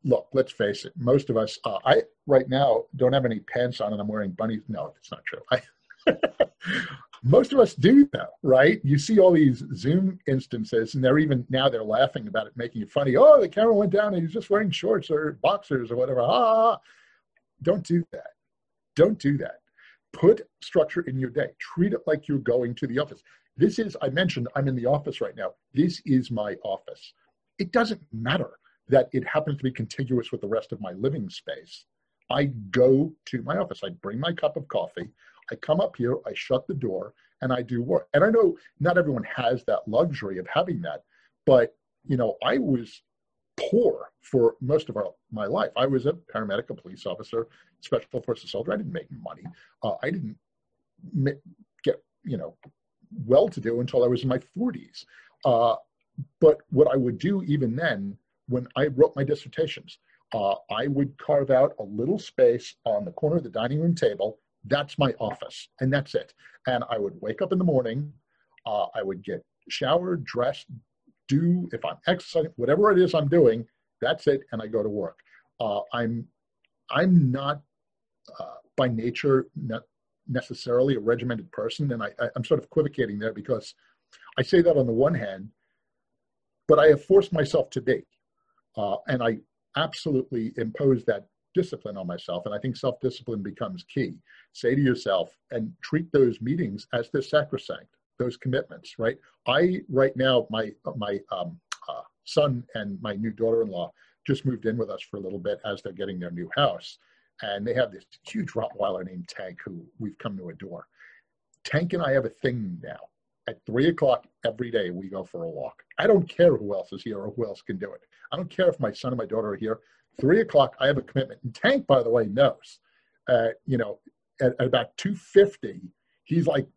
Speaker 2: look. Let's face it. Most of us, uh, I right now don't have any pants on, and I'm wearing bunnies. No, it's not true. I, most of us do though, right? You see all these Zoom instances, and they're even now they're laughing about it, making it funny. Oh, the camera went down, and he's just wearing shorts or boxers or whatever. Ah, don't do that. Don't do that. Put structure in your day. Treat it like you're going to the office. This is, I mentioned, I'm in the office right now. This is my office. It doesn't matter that it happens to be contiguous with the rest of my living space. I go to my office. I bring my cup of coffie. I come up here, I shut the door, and I do work. And I know not everyone has that luxury of having that, but you know, I was poor for most of our, my life. I was a paramedic, a police officer, special forces soldier. I didn't make money. Uh, I didn't get you know well to do until I was in my 40s. Uh, but what I would do even then, when I wrote my dissertations, uh, I would carve out a little space on the corner of the dining room table that's my office, and that's it. And I would wake up in the morning, uh, I would get showered, dressed, do if I'm exercising, whatever it is I'm doing, that's it, and I go to work. Uh, I'm I'm not uh, by nature not necessarily a regimented person, and I, I, I'm sort of equivocating there because I say that on the one hand, but I have forced myself to be, uh, and I absolutely impose that discipline on myself. And I think self discipline becomes key. Say to yourself and treat those meetings as they're sacrosanct, those commitments, right? I, right now, my, my um, uh, son and my new daughter in law just moved in with us for a little bit as they're getting their new house. And they have this huge Rottweiler named Tank who we've come to adore. Tank and I have a thing now. At three o'clock every day, we go for a walk. I don't care who else is here or who else can do it. I don't care if my son and my daughter are here three o'clock, I have a commitment. And Tank, by the way, knows. Uh, you know, at, at, about two fifty, he's like,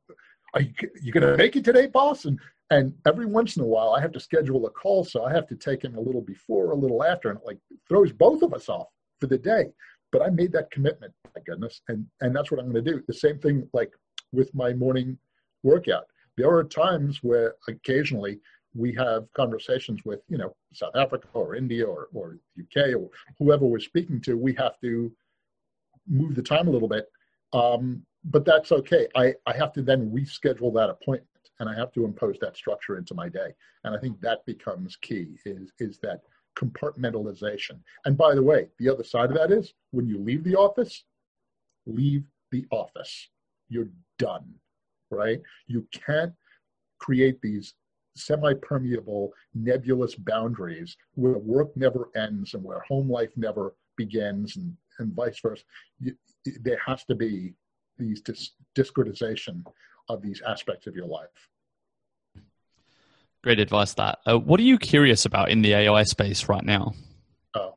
Speaker 2: "Are you, you going to make it today, boss?" And and every once in a while, I have to schedule a call, so I have to take him a little before, a little after, and it like throws both of us off for the day. But I made that commitment, my goodness, and and that's what I'm going to do. The same thing, like with my morning workout. there are times where occasionally we have conversations with, you know, South Africa or India or, or UK or whoever we're speaking to. We have to move the time a little bit. Um, but that's okay. I, I have to then reschedule that appointment and I have to impose that structure into my day. And I think that becomes key is, is that compartmentalization. And by the way, the other side of that is when you leave the office, leave the office. You're done, right? You can't create these semi-permeable nebulous boundaries where work never ends and where home life never begins and, and vice versa. You, there has to be these dis- discretization of these aspects of your life.
Speaker 1: Great advice. That. Uh, what are you curious about in the AI space right now?
Speaker 2: Oh,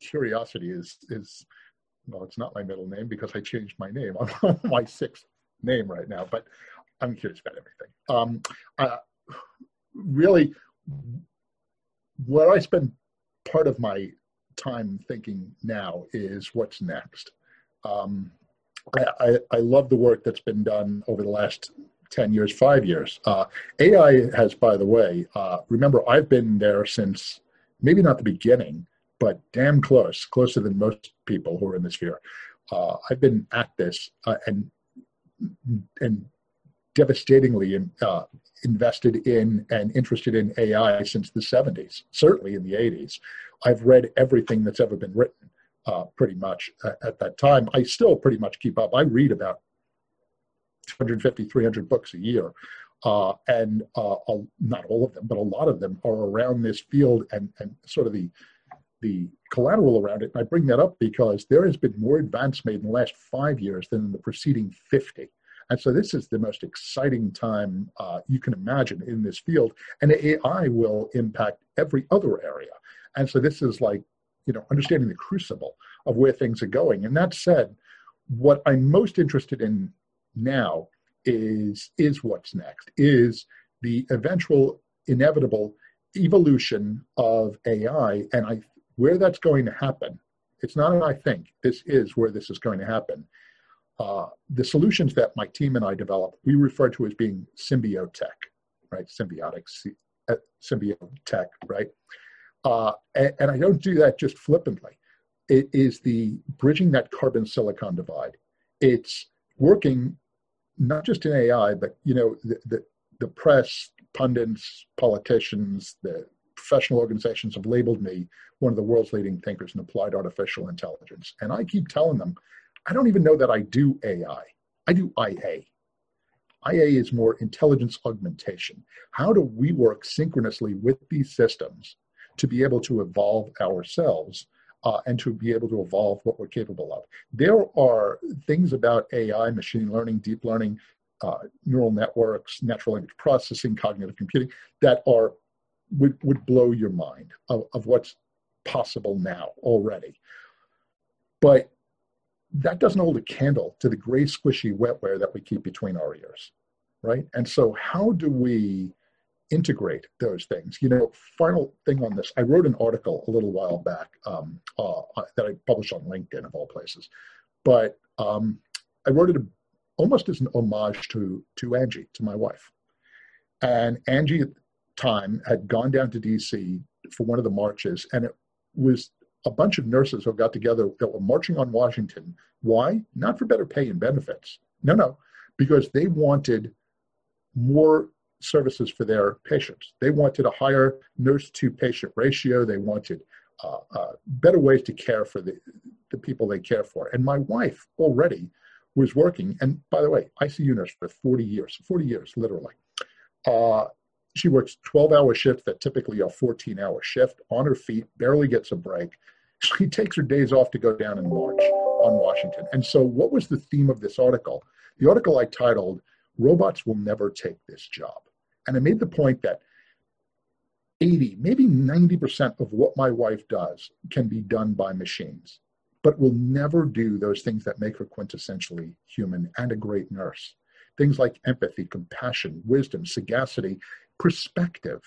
Speaker 2: curiosity is is well, it's not my middle name because I changed my name. I'm on my sixth name right now, but I'm curious about everything. Um, uh, really, where I spend part of my time thinking now is what's next. Um, I, I, love the work that's been done over the last 10 years, five years. Uh, AI has, by the way, uh, remember, I've been there since maybe not the beginning, but damn close, closer than most people who are in this sphere. Uh, I've been at this uh, and and devastatingly uh, invested in and interested in AI since the 70s, certainly in the 80s. I've read everything that's ever been written uh, pretty much at, at that time. I still pretty much keep up. I read about 250, 300 books a year. Uh, and uh, not all of them, but a lot of them are around this field and, and sort of the the collateral around it. And I bring that up because there has been more advance made in the last five years than in the preceding 50. And so this is the most exciting time uh, you can imagine in this field. And AI will impact every other area. And so this is like, you know, understanding the crucible of where things are going. And that said, what I'm most interested in now is is what's next, is the eventual inevitable evolution of AI. And I where that's going to happen, it's not an I think, this is where this is going to happen. Uh, the solutions that my team and I develop, we refer to as being symbiotech, right? Symbiotic, uh, symbiotech, right? Uh, and, and I don't do that just flippantly. It is the bridging that carbon silicon divide. It's working not just in AI, but you know the, the, the press, pundits, politicians, the professional organizations have labeled me one of the world's leading thinkers in applied artificial intelligence. And I keep telling them, I don't even know that I do AI. I do IA. IA is more intelligence augmentation. How do we work synchronously with these systems to be able to evolve ourselves uh, and to be able to evolve what we're capable of? There are things about AI, machine learning, deep learning, uh, neural networks, natural language processing, cognitive computing that are would, would blow your mind of, of what's possible now already. But that doesn't hold a candle to the gray, squishy wetware that we keep between our ears, right? And so, how do we integrate those things? You know, final thing on this I wrote an article a little while back um, uh, uh that I published on LinkedIn, of all places, but um, I wrote it almost as an homage to, to Angie, to my wife. And Angie at the time had gone down to DC for one of the marches, and it was a bunch of nurses who got together that were marching on Washington. Why? Not for better pay and benefits. No, no, because they wanted more services for their patients. They wanted a higher nurse to patient ratio. They wanted uh, uh, better ways to care for the, the people they care for. And my wife already was working, and by the way, ICU nurse for 40 years, 40 years, literally. Uh, she works 12 hour shifts that typically are 14 hour shift on her feet, barely gets a break. She takes her days off to go down and march on Washington. And so, what was the theme of this article? The article I titled, Robots Will Never Take This Job. And I made the point that 80, maybe 90% of what my wife does can be done by machines, but will never do those things that make her quintessentially human and a great nurse. Things like empathy, compassion, wisdom, sagacity, perspective,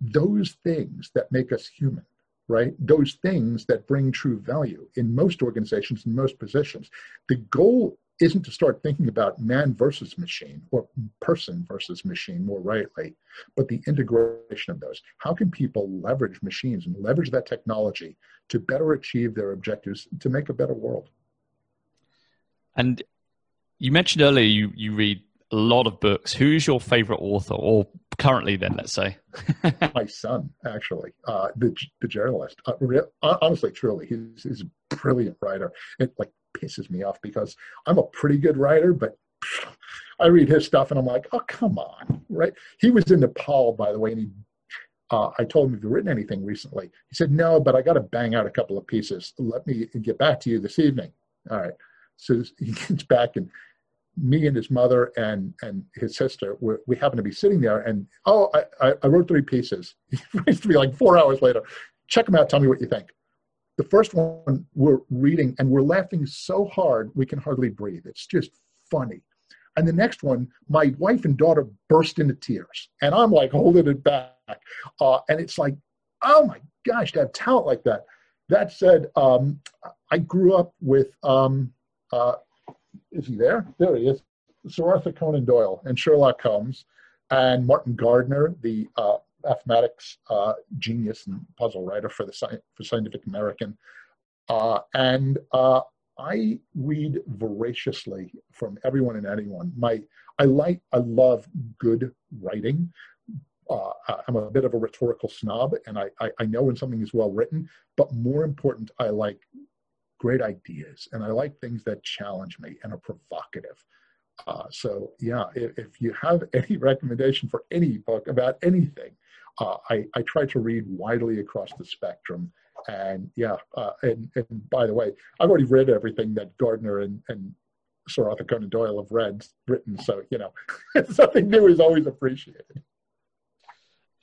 Speaker 2: those things that make us human, right? Those things that bring true value in most organizations, in most positions. The goal isn't to start thinking about man versus machine or person versus machine more rightly, but the integration of those. How can people leverage machines and leverage that technology to better achieve their objectives to make a better world?
Speaker 1: And you mentioned earlier you, you read a lot of books. Who's your favorite author, or currently then, let's say?
Speaker 2: My son, actually, uh, the, the journalist. Uh, re- honestly, truly, he's, he's a brilliant writer. It like pisses me off because I'm a pretty good writer, but I read his stuff and I'm like, oh, come on, right? He was in Nepal, by the way, and he, uh, I told him, have you written anything recently? He said, no, but I got to bang out a couple of pieces. Let me get back to you this evening. All right. So he gets back and me and his mother and and his sister we happen to be sitting there and oh I, I wrote three pieces. He writes to me like four hours later check them out. Tell me what you think. The first one we're reading and we're laughing so hard we can hardly breathe. It's just funny. And the next one my wife and daughter burst into tears. And i'm like holding it back. Uh, and it's like oh my gosh to have talent like that. That said um, i grew up with um, uh, is he there? There he is. Sir Arthur Conan Doyle and Sherlock Holmes and Martin Gardner, the uh, mathematics uh, genius and puzzle writer for the for Scientific American. Uh, and uh, I read voraciously from everyone and anyone. My I like I love good writing. Uh, I'm a bit of a rhetorical snob, and I, I, I know when something is well written. But more important, I like great ideas and I like things that challenge me and are provocative. Uh, so yeah, if, if, you have any recommendation for any book about anything, uh, I, I try to read widely across the spectrum. And yeah, uh, and, and by the way, I've already read everything that Gardner and, and Sir Arthur Conan Doyle have read written. So you know, something new is always appreciated.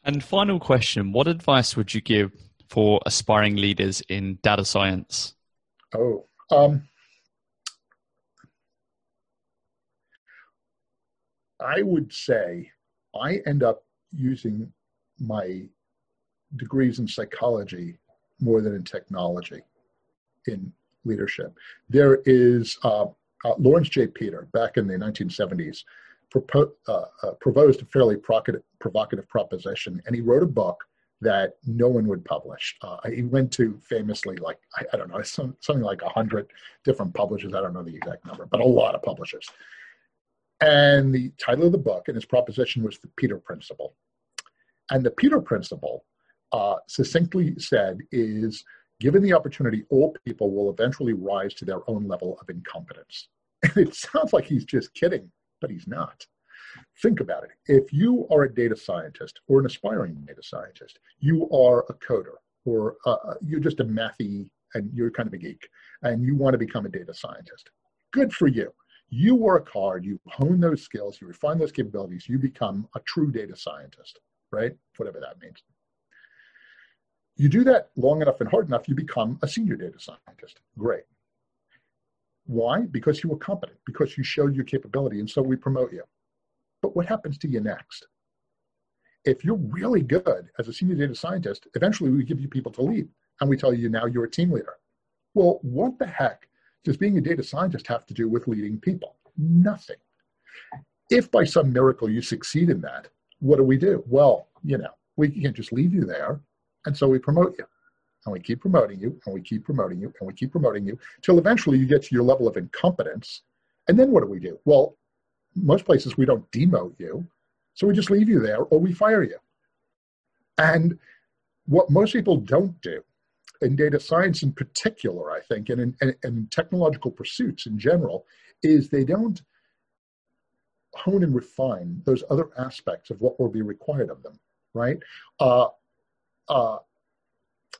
Speaker 1: And final question: What advice would you give for aspiring leaders in data science?
Speaker 2: Oh, um, I would say I end up using my degrees in psychology more than in technology in leadership. There is uh, uh, Laurence J. Peter back in the 1970s propo- uh, uh, proposed a fairly provocative proposition, and he wrote a book that no one would publish. Uh, he went to famously like I, I don't know some, something like a hundred different publishers. I don't know the exact number, but a lot of publishers. And the title of the book and his proposition was the Peter Principle. And the Peter Principle, uh, succinctly said, is given the opportunity, all people will eventually rise to their own level of incompetence. And it sounds like he's just kidding, but he's not. Think about it. If you are a data scientist or an aspiring data scientist, you are a coder or uh, uh, you're just a mathy and you're kind of a geek and you want to become a data scientist. Good for you. You work hard, you hone those skills, you refine those capabilities, you become a true data scientist, right? Whatever that means. You do that long enough and hard enough, you become a senior data scientist. Great. Why? Because you were competent, because you showed your capability, and so we promote you. But what happens to you next? If you're really good as a senior data scientist, eventually we give you people to lead and we tell you now you're a team leader. Well, what the heck does being a data scientist have to do with leading people? Nothing. If by some miracle you succeed in that, what do we do? Well, you know, we can't just leave you there. And so we promote you. And we keep promoting you, and we keep promoting you, and we keep promoting you, till eventually you get to your level of incompetence. And then what do we do? Well, most places we don't demote you, so we just leave you there or we fire you. And what most people don't do in data science in particular, I think, and in, and, in technological pursuits in general, is they don't hone and refine those other aspects of what will be required of them, right? Uh, uh,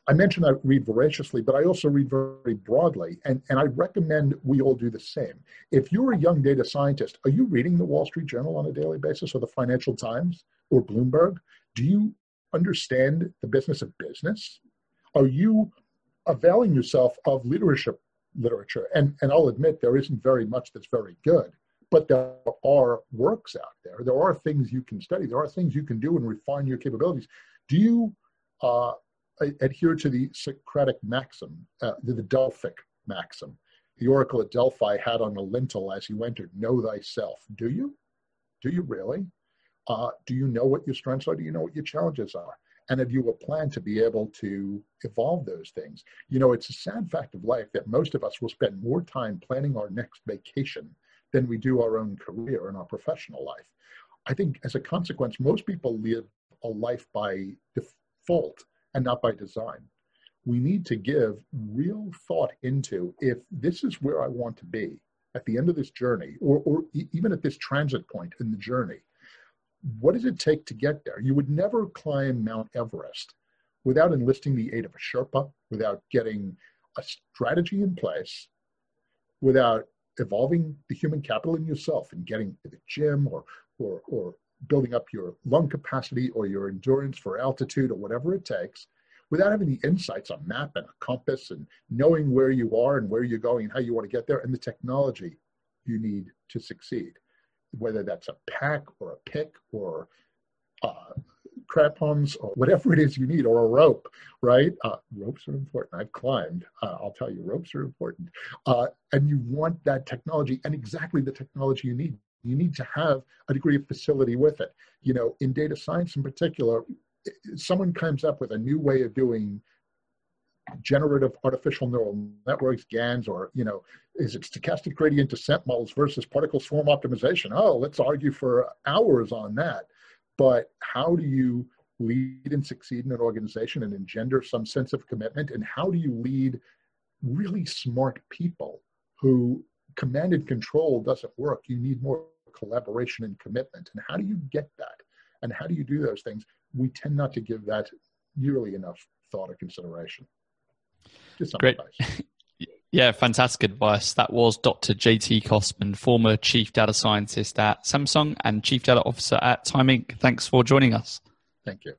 Speaker 2: I mentioned I read voraciously, but I also read very broadly, and, and I recommend we all do the same. If you're a young data scientist, are you reading the Wall Street Journal on a daily basis or the Financial Times or Bloomberg? Do you understand the business of business? Are you availing yourself of leadership literature? And, and I'll admit there isn't very much that's very good, but there are works out there. There are things you can study. There are things you can do and refine your capabilities. Do you uh, adhere to the Socratic maxim, uh, the, the Delphic maxim. the oracle at Delphi had on a lintel as you entered, know thyself. Do you? Do you really? Uh, do you know what your strengths are? Do you know what your challenges are? And have you a plan to be able to evolve those things? You know, it's a sad fact of life that most of us will spend more time planning our next vacation than we do our own career and our professional life. I think as a consequence, most people live a life by default and not by design. We need to give real thought into if this is where I want to be at the end of this journey, or, or even at this transit point in the journey, what does it take to get there? You would never climb Mount Everest without enlisting the aid of a Sherpa, without getting a strategy in place, without evolving the human capital in yourself and getting to the gym or, or, or building up your lung capacity or your endurance for altitude or whatever it takes without having the insights, a map and a compass and knowing where you are and where you're going and how you want to get there and the technology you need to succeed, whether that's a pack or a pick or uh, crampons or whatever it is you need, or a rope, right? Uh, ropes are important. I've climbed. Uh, I'll tell you, ropes are important. Uh, and you want that technology and exactly the technology you need. You need to have a degree of facility with it. You know, in data science in particular, someone comes up with a new way of doing generative artificial neural networks, GANs, or you know, is it stochastic gradient descent models versus particle swarm optimization? Oh, let's argue for hours on that. But how do you lead and succeed in an organization and engender some sense of commitment? And how do you lead really smart people who command and control doesn't work? You need more collaboration and commitment. And how do you get that? And how do you do those things? We tend not to give that nearly enough thought or consideration.
Speaker 1: Just Great. Yeah, fantastic advice. That was Dr. JT Kostman, former Chief Data Scientist at Samsung and Chief Data Officer at Time Inc. Thanks for joining us.
Speaker 2: Thank you.